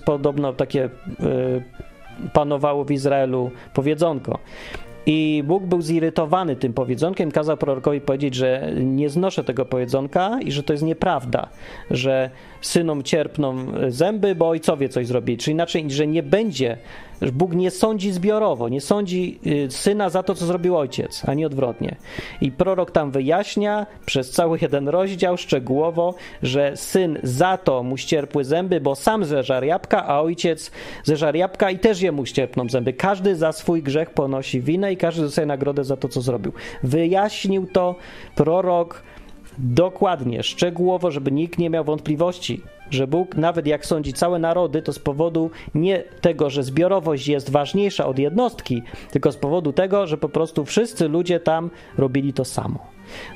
podobno takie yy, panowało w Izraelu powiedzonko. I Bóg był zirytowany tym powiedzonkiem, kazał prorokowi powiedzieć, że nie znoszę tego powiedzonka i że to jest nieprawda, że synom cierpną zęby, bo ojcowie coś zrobili. Czy inaczej, że nie będzie, Bóg nie sądzi zbiorowo, nie sądzi y, syna za to, co zrobił ojciec, ani odwrotnie. I prorok tam wyjaśnia przez cały jeden rozdział szczegółowo, że syn za to mu ścierpły zęby, bo sam zeżar jabłka, a ojciec zeżar jabłka i też jemu ścierpną zęby. Każdy za swój grzech ponosi winę i każdy dostaje nagrodę za to, co zrobił. Wyjaśnił to prorok dokładnie, szczegółowo, żeby nikt nie miał wątpliwości, że Bóg, nawet jak sądzi całe narody, to z powodu nie tego, że zbiorowość jest ważniejsza od jednostki, tylko z powodu tego, że po prostu wszyscy ludzie tam robili to samo.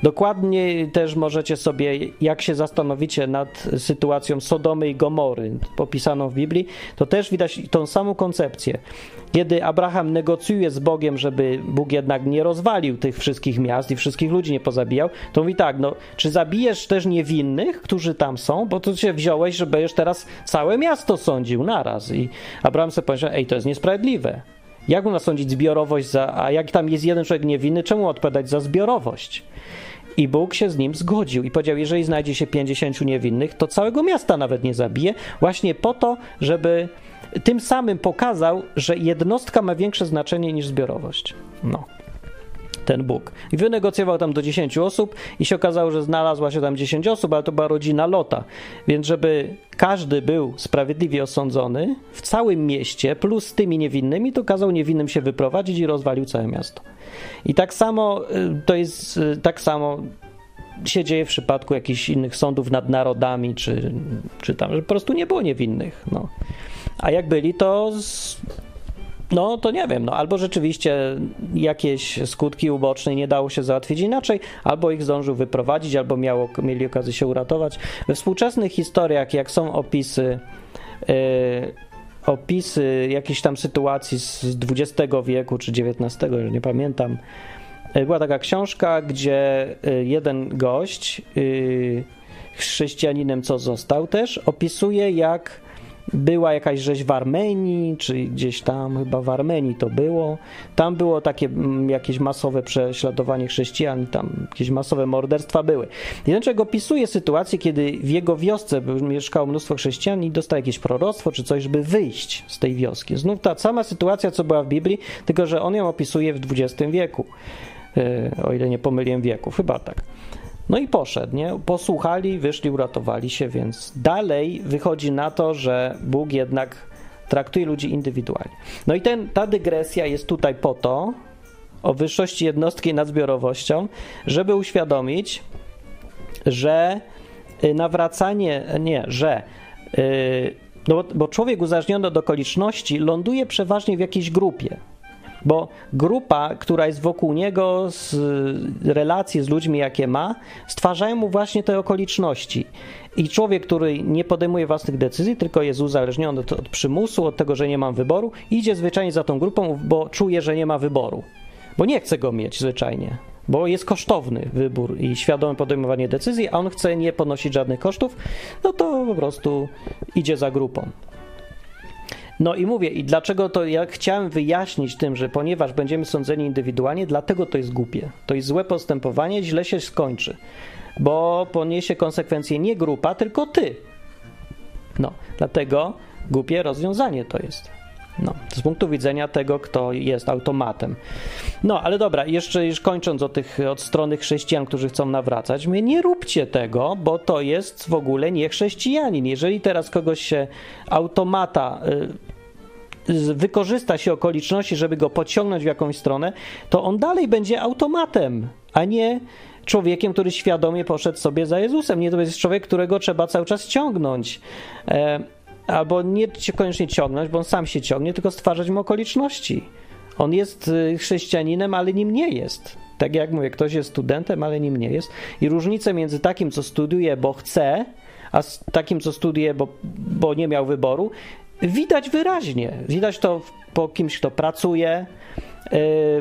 Dokładnie też możecie sobie, jak się zastanowicie nad sytuacją Sodomy i Gomory, popisaną w Biblii, to też widać tą samą koncepcję. Kiedy Abraham negocjuje z Bogiem, żeby Bóg jednak nie rozwalił tych wszystkich miast i wszystkich ludzi nie pozabijał, to mówi tak, no, czy zabijesz też niewinnych, którzy tam są, bo to się wziąłeś, że będziesz teraz całe miasto sądził naraz. I Abraham sobie powiedział, ej, to jest niesprawiedliwe. Jak można sądzić zbiorowość, za, a jak tam jest jeden człowiek niewinny, czemu odpowiadać za zbiorowość? I Bóg się z nim zgodził i powiedział: Jeżeli znajdzie się 50 niewinnych, to całego miasta nawet nie zabije, właśnie po to, żeby tym samym pokazał, że jednostka ma większe znaczenie niż zbiorowość. No. Ten Bóg. I wynegocjował tam do 10 osób, i się okazało, że znalazła się tam 10 osób, ale to była rodzina Lota. Więc, żeby każdy był sprawiedliwie osądzony w całym mieście, plus tymi niewinnymi, to kazał niewinnym się wyprowadzić i rozwalił całe miasto. I tak samo y, to jest, y, tak samo się dzieje w przypadku jakichś innych sądów nad narodami, czy, czy tam, że po prostu nie było niewinnych. No. A jak byli, to no to nie wiem, no albo rzeczywiście jakieś skutki uboczne nie dało się załatwić inaczej, albo ich zdążył wyprowadzić, albo miało, mieli okazję się uratować. We współczesnych historiach, jak są opisy, yy, opisy jakiejś tam sytuacji z XX wieku czy XIX, już nie pamiętam, była taka książka, gdzie jeden gość, chrześcijaninem co został też, opisuje jak była jakaś rzeź w Armenii, czy gdzieś tam, chyba w Armenii to było. Tam było takie mm, jakieś masowe prześladowanie chrześcijan, tam jakieś masowe morderstwa były. Człowiek opisuje sytuację, kiedy w jego wiosce mieszkało mnóstwo chrześcijan i dostał jakieś proroctwo czy coś, żeby wyjść z tej wioski. Znów ta sama sytuacja, co była w Biblii, tylko że on ją opisuje w XX wieku. E, o ile nie pomyliłem wieków, chyba tak. No i poszedł, nie? Posłuchali, wyszli, uratowali się, więc dalej wychodzi na to, że Bóg jednak traktuje ludzi indywidualnie. No i ten, ta dygresja jest tutaj po to, o wyższości jednostki nad zbiorowością, żeby uświadomić, że y, nawracanie, nie, że yy, no bo człowiek uzależniony od okoliczności ląduje przeważnie w jakiejś grupie bo grupa, która jest wokół niego, z relacji z ludźmi, jakie ma, stwarzają mu właśnie te okoliczności. I człowiek, który nie podejmuje własnych decyzji, tylko jest uzależniony od, od przymusu, od tego, że nie mam wyboru, idzie zwyczajnie za tą grupą, bo czuje, że nie ma wyboru. Bo nie chce go mieć zwyczajnie bo jest kosztowny wybór i świadome podejmowanie decyzji, a on chce nie ponosić żadnych kosztów, no to po prostu idzie za grupą. No i mówię, i dlaczego to ja chciałem wyjaśnić tym, że ponieważ będziemy sądzeni indywidualnie, dlatego to jest głupie. To jest złe postępowanie, źle się skończy, bo poniesie konsekwencje nie grupa, tylko ty. No, dlatego głupie rozwiązanie to jest. No, z punktu widzenia tego, kto jest automatem. No, ale dobra, jeszcze już kończąc od tych od strony chrześcijan, którzy chcą nawracać, my nie róbcie tego, bo to jest w ogóle nie chrześcijanin. Jeżeli teraz kogoś się automata y, wykorzysta się okoliczności, żeby go pociągnąć w jakąś stronę, to on dalej będzie automatem, a nie człowiekiem, który świadomie poszedł sobie za Jezusem. Nie to jest człowiek, którego trzeba cały czas ciągnąć. E, albo nie koniecznie ciągnąć, bo on sam się ciągnie, tylko stwarzać mu okoliczności. On jest y, chrześcijaninem, ale nim nie jest. Tak jak mówię, ktoś jest studentem, ale nim nie jest. I różnica między takim, co studiuje, bo chce, a takim, co studiuje, bo, bo nie miał wyboru, widać wyraźnie. Widać to po kimś, kto pracuje,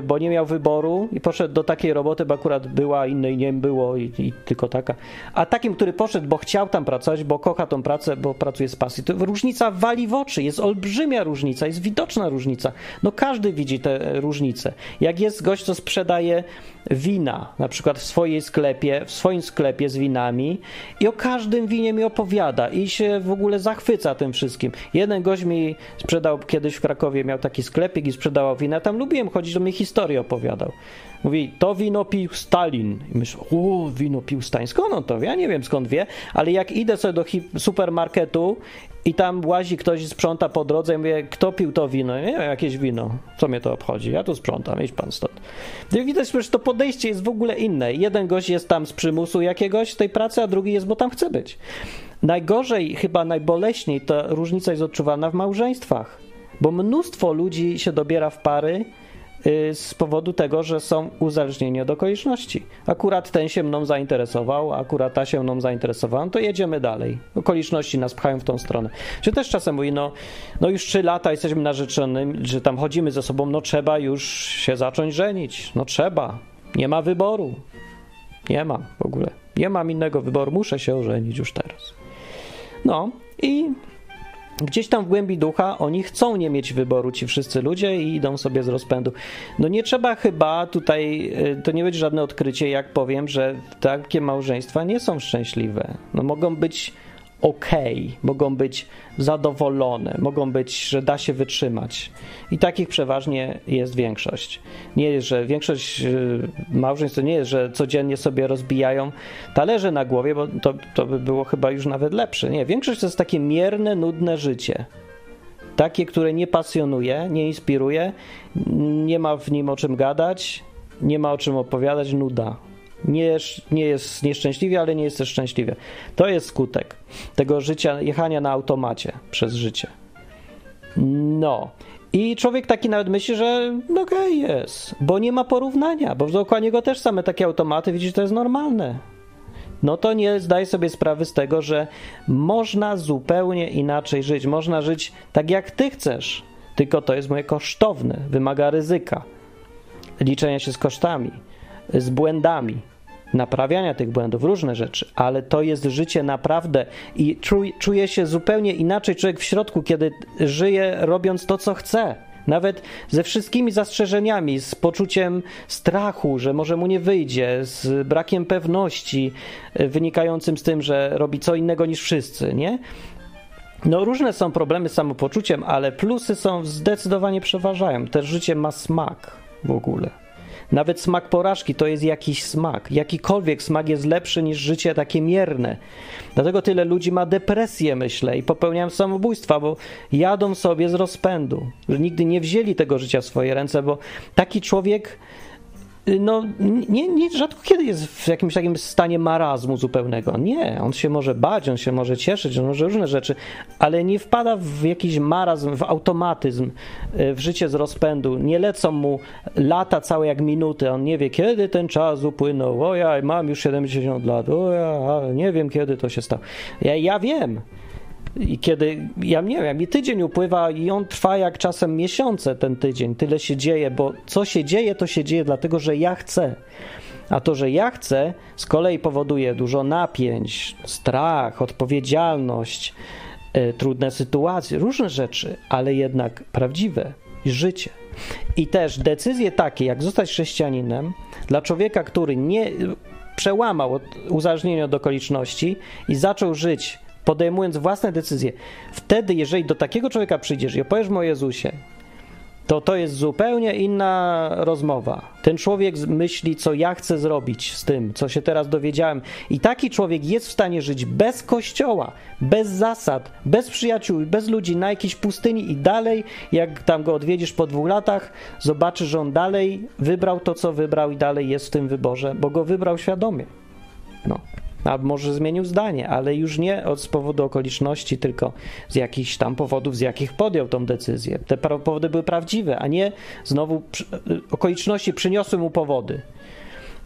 bo nie miał wyboru i poszedł do takiej roboty, bo akurat była, innej nie było i, i, tylko taka. A takim, który poszedł, bo chciał tam pracować, bo kocha tą pracę, bo pracuje z pasji, to różnica wali w oczy, jest olbrzymia różnica, jest widoczna różnica. No każdy widzi te różnice. Jak jest gość, co sprzedaje wina, na przykład w swojej sklepie, w swoim sklepie z winami i o każdym winie mi opowiada i się w ogóle zachwyca tym wszystkim. Jeden gość mi sprzedał kiedyś w Krakowie, miał taki sklepik i sprzedawał wina, tam lubiłem chodzić, to mi historię opowiadał. Mówi, to wino pił Stalin. I myślę, o, wino pił Stalin. Skąd on to wie? Ja nie wiem skąd wie, ale jak idę sobie do supermarketu i tam łazi ktoś sprząta po drodze i mówię, kto pił to wino? Nie wiem, jakieś wino. Co mnie to obchodzi? Ja tu sprzątam, idź pan stąd. I widać, że to podejście jest w ogóle inne. Jeden gość jest tam z przymusu jakiegoś w tej pracy, a drugi jest, bo tam chce być. Najgorzej, chyba najboleśniej ta różnica jest odczuwana w małżeństwach, bo mnóstwo ludzi się dobiera w pary, z powodu tego, że są uzależnieni od okoliczności. Akurat ten się mną zainteresował, akurat ta się mną zainteresowała, no to jedziemy dalej. Okoliczności nas pchają w tą stronę. Czy też czasem mówi, no, no już trzy lata jesteśmy narzeczonymi, że tam chodzimy ze sobą, no trzeba już się zacząć żenić. No trzeba. Nie ma wyboru. Nie ma w ogóle. Nie mam innego wyboru. Muszę się ożenić już teraz. No i Gdzieś tam w głębi ducha oni chcą nie mieć wyboru, ci wszyscy ludzie, i idą sobie z rozpędu. No nie trzeba chyba tutaj, y, to nie będzie żadne odkrycie, jak powiem, że takie małżeństwa nie są szczęśliwe. No mogą być ok, mogą być zadowolone, mogą być, że da się wytrzymać. I takich przeważnie jest większość. Nie jest, że większość y, małżeństw to nie jest, że codziennie sobie rozbijają talerze na głowie, bo to, to by było chyba już nawet lepsze. Nie, większość to jest takie mierne, nudne życie. Takie, które nie pasjonuje, nie inspiruje, nie ma w nim o czym gadać, nie ma o czym opowiadać, nuda nie, nie jest nieszczęśliwie, ale nie jest też szczęśliwie. To jest skutek tego życia, jechania na automacie przez życie. No. I człowiek taki nawet myśli, że no okej okay, jest, bo nie ma porównania, bo dookoła niego też same takie automaty, widzisz, to jest normalne. No to nie zdaj sobie sprawy z tego, że można zupełnie inaczej żyć. Można żyć tak, jak ty chcesz, tylko to jest moje kosztowne, wymaga ryzyka, liczenia się z kosztami, z błędami naprawiania tych błędów, różne rzeczy, ale to jest życie naprawdę i czuje się zupełnie inaczej człowiek w środku, kiedy żyje robiąc to, co chce. Nawet ze wszystkimi zastrzeżeniami, z poczuciem strachu, że może mu nie wyjdzie, z brakiem pewności e, wynikającym z tym, że robi co innego niż wszyscy, nie? No, różne są problemy z samopoczuciem, ale plusy są zdecydowanie przeważają. Też życie ma smak w ogóle. Nawet smak porażki to jest jakiś smak. Jakikolwiek smak jest lepszy niż życie takie mierne. Dlatego tyle ludzi ma depresję, myślę, i popełniają samobójstwa, bo jadą sobie z rozpędu, nigdy nie wzięli tego życia w swoje ręce, bo taki człowiek no, nie, nie, rzadko kiedy jest w jakimś takim stanie marazmu zupełnego. Nie, on się może bać, on się może cieszyć, on może różne rzeczy, ale nie wpada w jakiś marazm, w automatyzm, e, w życie z rozpędu. Nie lecą mu lata całe jak minuty, on nie wie, kiedy ten czas upłynął. O ja mam już 70 lat, o ja, nie wiem, kiedy to się stało. Ja, ja wiem. I kiedy, ja nie wiem, mi tydzień upływa i on trwa jak czasem miesiące ten tydzień, tyle się dzieje, bo co się dzieje, to się dzieje dlatego, że ja chcę. A to, że ja chcę, z kolei powoduje dużo napięć, strach, odpowiedzialność, y, trudne sytuacje, różne rzeczy, ale jednak prawdziwe życie. I też decyzje takie, jak zostać chrześcijaninem, dla człowieka, który nie przełamał uzależnienie od okoliczności i zaczął żyć podejmując własne decyzje. Wtedy, jeżeli do takiego człowieka przyjdziesz i opowiesz mu o Jezusie, to to jest zupełnie inna rozmowa. Ten człowiek myśli, co ja chcę zrobić z tym, co się teraz dowiedziałem. I taki człowiek jest w stanie żyć bez kościoła, bez zasad, bez przyjaciół, bez ludzi na jakiejś pustyni i dalej, jak tam go odwiedzisz po dwóch latach, zobaczysz, że on dalej wybrał to, co wybrał i dalej jest w tym wyborze, bo go wybrał świadomie. No a może zmienił zdanie, ale już nie z powodu okoliczności, tylko z jakichś tam powodów, z jakich podjął tą decyzję. Te powody były prawdziwe, a nie znowu okoliczności przyniosły mu powody.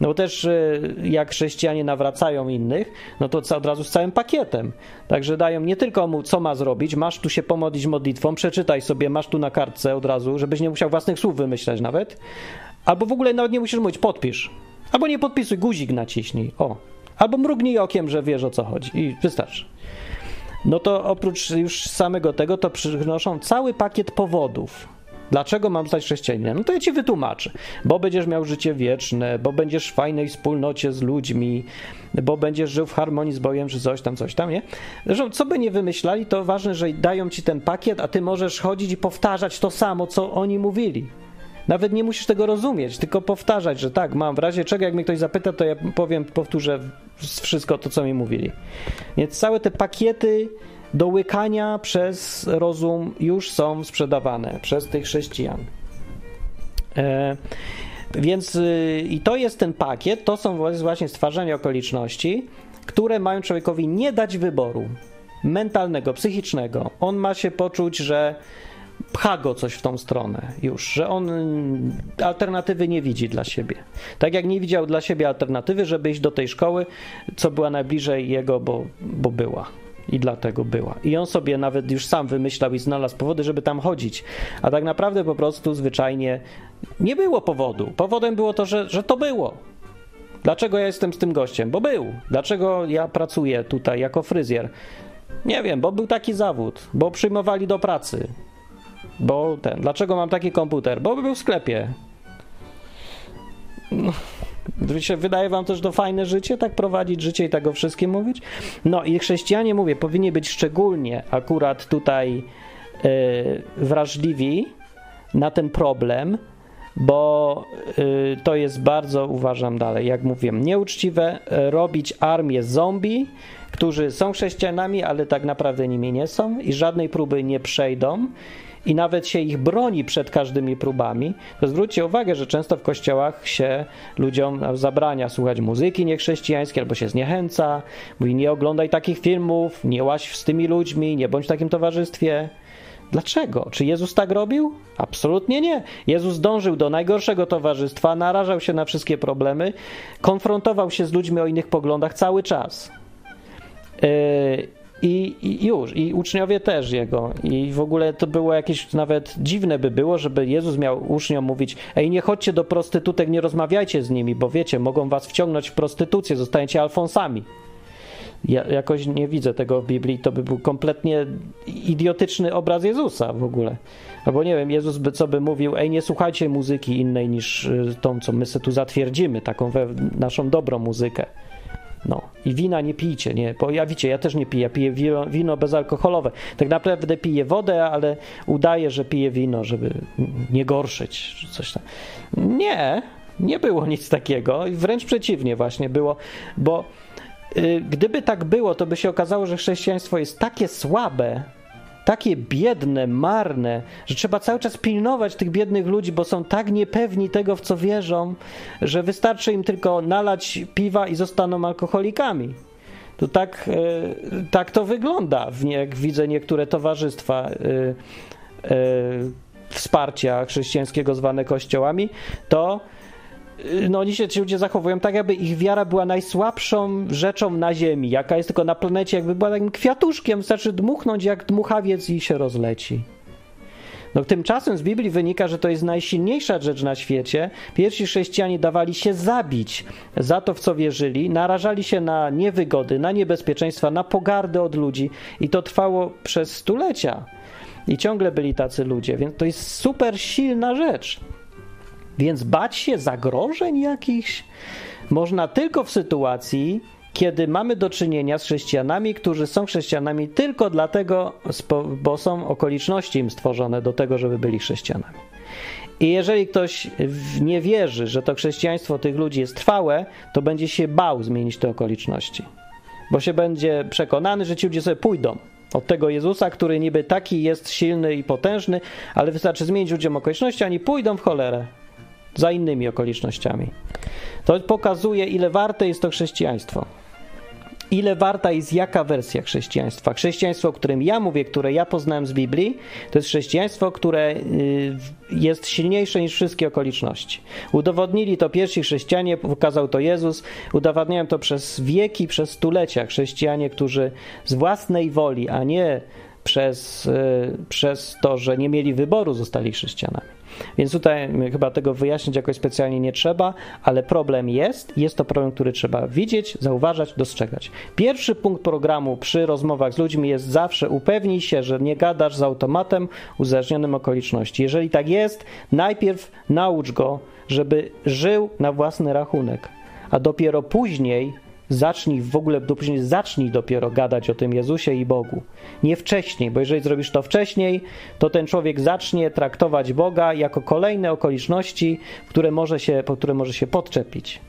No bo też y, jak chrześcijanie nawracają innych, no to od razu z całym pakietem. Także dają nie tylko mu, co ma zrobić, masz tu się pomodlić modlitwą, przeczytaj sobie, masz tu na kartce od razu, żebyś nie musiał własnych słów wymyślać nawet, albo w ogóle nawet nie musisz mówić, podpisz. Albo nie podpisuj, guzik naciśnij. O. Albo mrugnij okiem, że wiesz o co chodzi. I wystarczy. No to oprócz już samego tego, to przynoszą cały pakiet powodów. Dlaczego mam stać chrześcijaninem? No to ja ci wytłumaczę. Bo będziesz miał życie wieczne, bo będziesz w fajnej wspólnocie z ludźmi, bo będziesz żył w harmonii z Bogiem, czy coś tam, coś tam, nie? Zresztą, co by nie wymyślali, to ważne, że dają ci ten pakiet, a ty możesz chodzić i powtarzać to samo, co oni mówili. Nawet nie musisz tego rozumieć, tylko powtarzać, że tak, mam. W razie czego, jak mnie ktoś zapyta, to ja powiem, powtórzę wszystko to, co mi mówili. Więc całe te pakiety do łykania przez rozum już są sprzedawane przez tych chrześcijan. E, więc y, i to jest ten pakiet, to są właśnie stwarzania okoliczności, które mają człowiekowi nie dać wyboru mentalnego, psychicznego. On ma się poczuć, że pcha go coś w tą stronę już, że on alternatywy nie widzi dla siebie. Tak jak nie widział dla siebie alternatywy, żeby iść do tej szkoły, co była najbliżej jego, bo, bo była. I dlatego była. I on sobie nawet już sam wymyślał i znalazł powody, żeby tam chodzić. A tak naprawdę po prostu zwyczajnie nie było powodu. Powodem było to, że, że to było. Dlaczego ja jestem z tym gościem? Bo był. Dlaczego ja pracuję tutaj jako fryzjer? Nie wiem, bo był taki zawód, bo przyjmowali do pracy, bo ten, dlaczego mam taki komputer? Bo był w sklepie. No, wydaje wam też to fajne życie, tak prowadzić życie i tak o wszystkim mówić? No i chrześcijanie, mówię, powinni być szczególnie akurat tutaj yy, wrażliwi na ten problem, bo yy, to jest bardzo, uważam dalej, jak mówiłem, nieuczciwe yy, robić armię zombie, którzy są chrześcijanami, ale tak naprawdę nimi nie są i żadnej próby nie przejdą i nawet się ich broni przed każdymi próbami, to zwróćcie uwagę, że często w kościołach się ludziom zabrania słuchać muzyki niechrześcijańskiej albo się zniechęca, mówi nie oglądaj takich filmów, nie łaź z tymi ludźmi, nie bądź w takim towarzystwie. Dlaczego? Czy Jezus tak robił? Absolutnie nie. Jezus dążył do najgorszego towarzystwa, narażał się na wszystkie problemy, konfrontował się z ludźmi o innych poglądach cały czas. Yy, i, I, już, i uczniowie też jego. I w ogóle to było jakieś nawet dziwne by było, żeby Jezus miał uczniom mówić: Ej, nie chodźcie do prostytutek, nie rozmawiajcie z nimi, bo wiecie, mogą was wciągnąć w prostytucję, zostaniecie alfonsami. Ja jakoś nie widzę tego w Biblii, to by był kompletnie idiotyczny obraz Jezusa w ogóle. Albo nie wiem, Jezus by co by mówił: Ej, nie słuchajcie muzyki innej niż y, tą, co my sobie tu zatwierdzimy, taką naszą dobrą muzykę. No. I wina nie pijcie, nie, bo ja wiecie, ja też nie piję, piję wino, wino bezalkoholowe. Tak naprawdę piję wodę, ale udaję, że piję wino, żeby nie gorszyć, czy coś tam. Nie, nie było nic takiego, wręcz przeciwnie właśnie było, bo y, gdyby tak było, to by się okazało, że chrześcijaństwo jest takie słabe, takie biedne, marne, że trzeba cały czas pilnować tych biednych ludzi, bo są tak niepewni tego, w co wierzą, że wystarczy im tylko nalać piwa i zostaną alkoholikami. To tak, e, tak to wygląda, jak widzę niektóre towarzystwa e, e, wsparcia chrześcijańskiego zwane kościołami, to no oni się ci ludzie zachowują tak, jakby ich wiara była najsłabszą rzeczą na ziemi, jaka jest tylko na planecie, jakby była takim kwiatuszkiem, wystarczy dmuchnąć jak dmuchawiec i się rozleci. No tymczasem z Biblii wynika, że to jest najsilniejsza rzecz na świecie. Pierwsi chrześcijanie dawali się zabić za to, w co wierzyli, narażali się na niewygody, na niebezpieczeństwa, na pogardę od ludzi i to trwało przez stulecia. I ciągle byli tacy ludzie, więc to jest super silna rzecz. Więc bać się zagrożeń jakichś można tylko w sytuacji, kiedy mamy do czynienia z chrześcijanami, którzy są chrześcijanami tylko dlatego, bo są okoliczności im stworzone do tego, żeby byli chrześcijanami. I jeżeli ktoś nie wierzy, że to chrześcijaństwo tych ludzi jest trwałe, to będzie się bał zmienić te okoliczności. Bo się będzie przekonany, że ci ludzie sobie pójdą od tego Jezusa, który niby taki jest silny i potężny, ale wystarczy zmienić ludziom okoliczności, oni pójdą w cholerę za innymi okolicznościami. To pokazuje, ile warte jest to chrześcijaństwo. ile warta jest jaka wersja chrześcijaństwa. Chrześcijaństwo, o którym ja mówię, które ja poznałem z Biblii, to jest chrześcijaństwo, które y, jest silniejsze niż wszystkie okoliczności. Udowodnili to pierwsi chrześcijanie, pokazał to Jezus, udowadniają to przez wieki, przez stulecia chrześcijanie, którzy z własnej woli, a nie przez, y, przez to, że nie mieli wyboru, zostali chrześcijanami. Więc tutaj chyba tego wyjaśnić jakoś specjalnie nie trzeba, ale problem jest. Jest to problem, który trzeba widzieć, zauważać, dostrzegać. Pierwszy punkt programu przy rozmowach z ludźmi jest zawsze upewnij się, że nie gadasz z automatem uzależnionym okoliczności. Jeżeli tak jest, najpierw naucz go, żeby żył na własny rachunek, a dopiero później Zacznij w ogóle, później zacznij dopiero gadać o tym Jezusie i Bogu. Nie wcześniej, bo jeżeli zrobisz to wcześniej, to ten człowiek zacznie traktować Boga jako kolejne okoliczności, które może się, po które może się podczepić.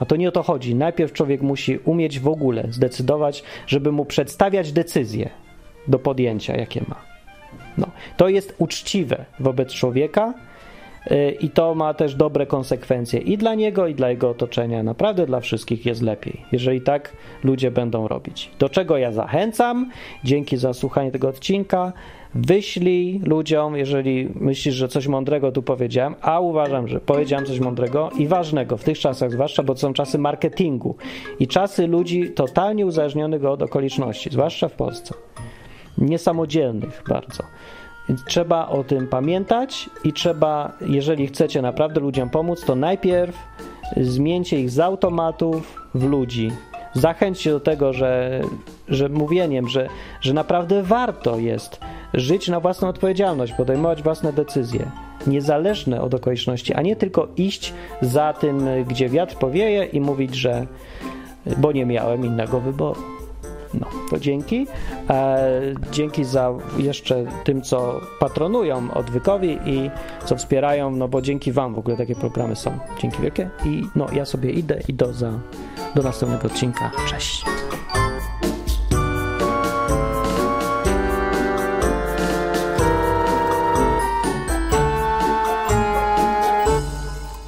A to nie o to chodzi. Najpierw człowiek musi umieć w ogóle zdecydować, żeby mu przedstawiać decyzje do podjęcia, jakie ma. No, to jest uczciwe wobec człowieka, i to ma też dobre konsekwencje i dla niego, i dla jego otoczenia. Naprawdę dla wszystkich jest lepiej, jeżeli tak ludzie będą robić. Do czego ja zachęcam, dzięki za słuchanie tego odcinka. Wyślij ludziom, jeżeli myślisz, że coś mądrego tu powiedziałem, a uważam, że powiedziałem coś mądrego i ważnego w tych czasach, zwłaszcza, bo to są czasy marketingu i czasy ludzi totalnie uzależnionych od okoliczności, zwłaszcza w Polsce. Niesamodzielnych bardzo. Trzeba o tym pamiętać i trzeba, jeżeli chcecie naprawdę ludziom pomóc, to najpierw zmieńcie ich z automatów w ludzi. Zachęćcie do tego, że, że mówieniem, że, że naprawdę warto jest żyć na własną odpowiedzialność, podejmować własne decyzje, niezależne od okoliczności, a nie tylko iść za tym, gdzie wiatr powieje i mówić, że bo nie miałem innego wyboru. No, to dzięki. E, dzięki za jeszcze tym, co patronują odwykowi i co wspierają, no bo dzięki Wam w ogóle takie programy są. Dzięki wielkie. I no, ja sobie idę i do, za, do następnego odcinka. Cześć.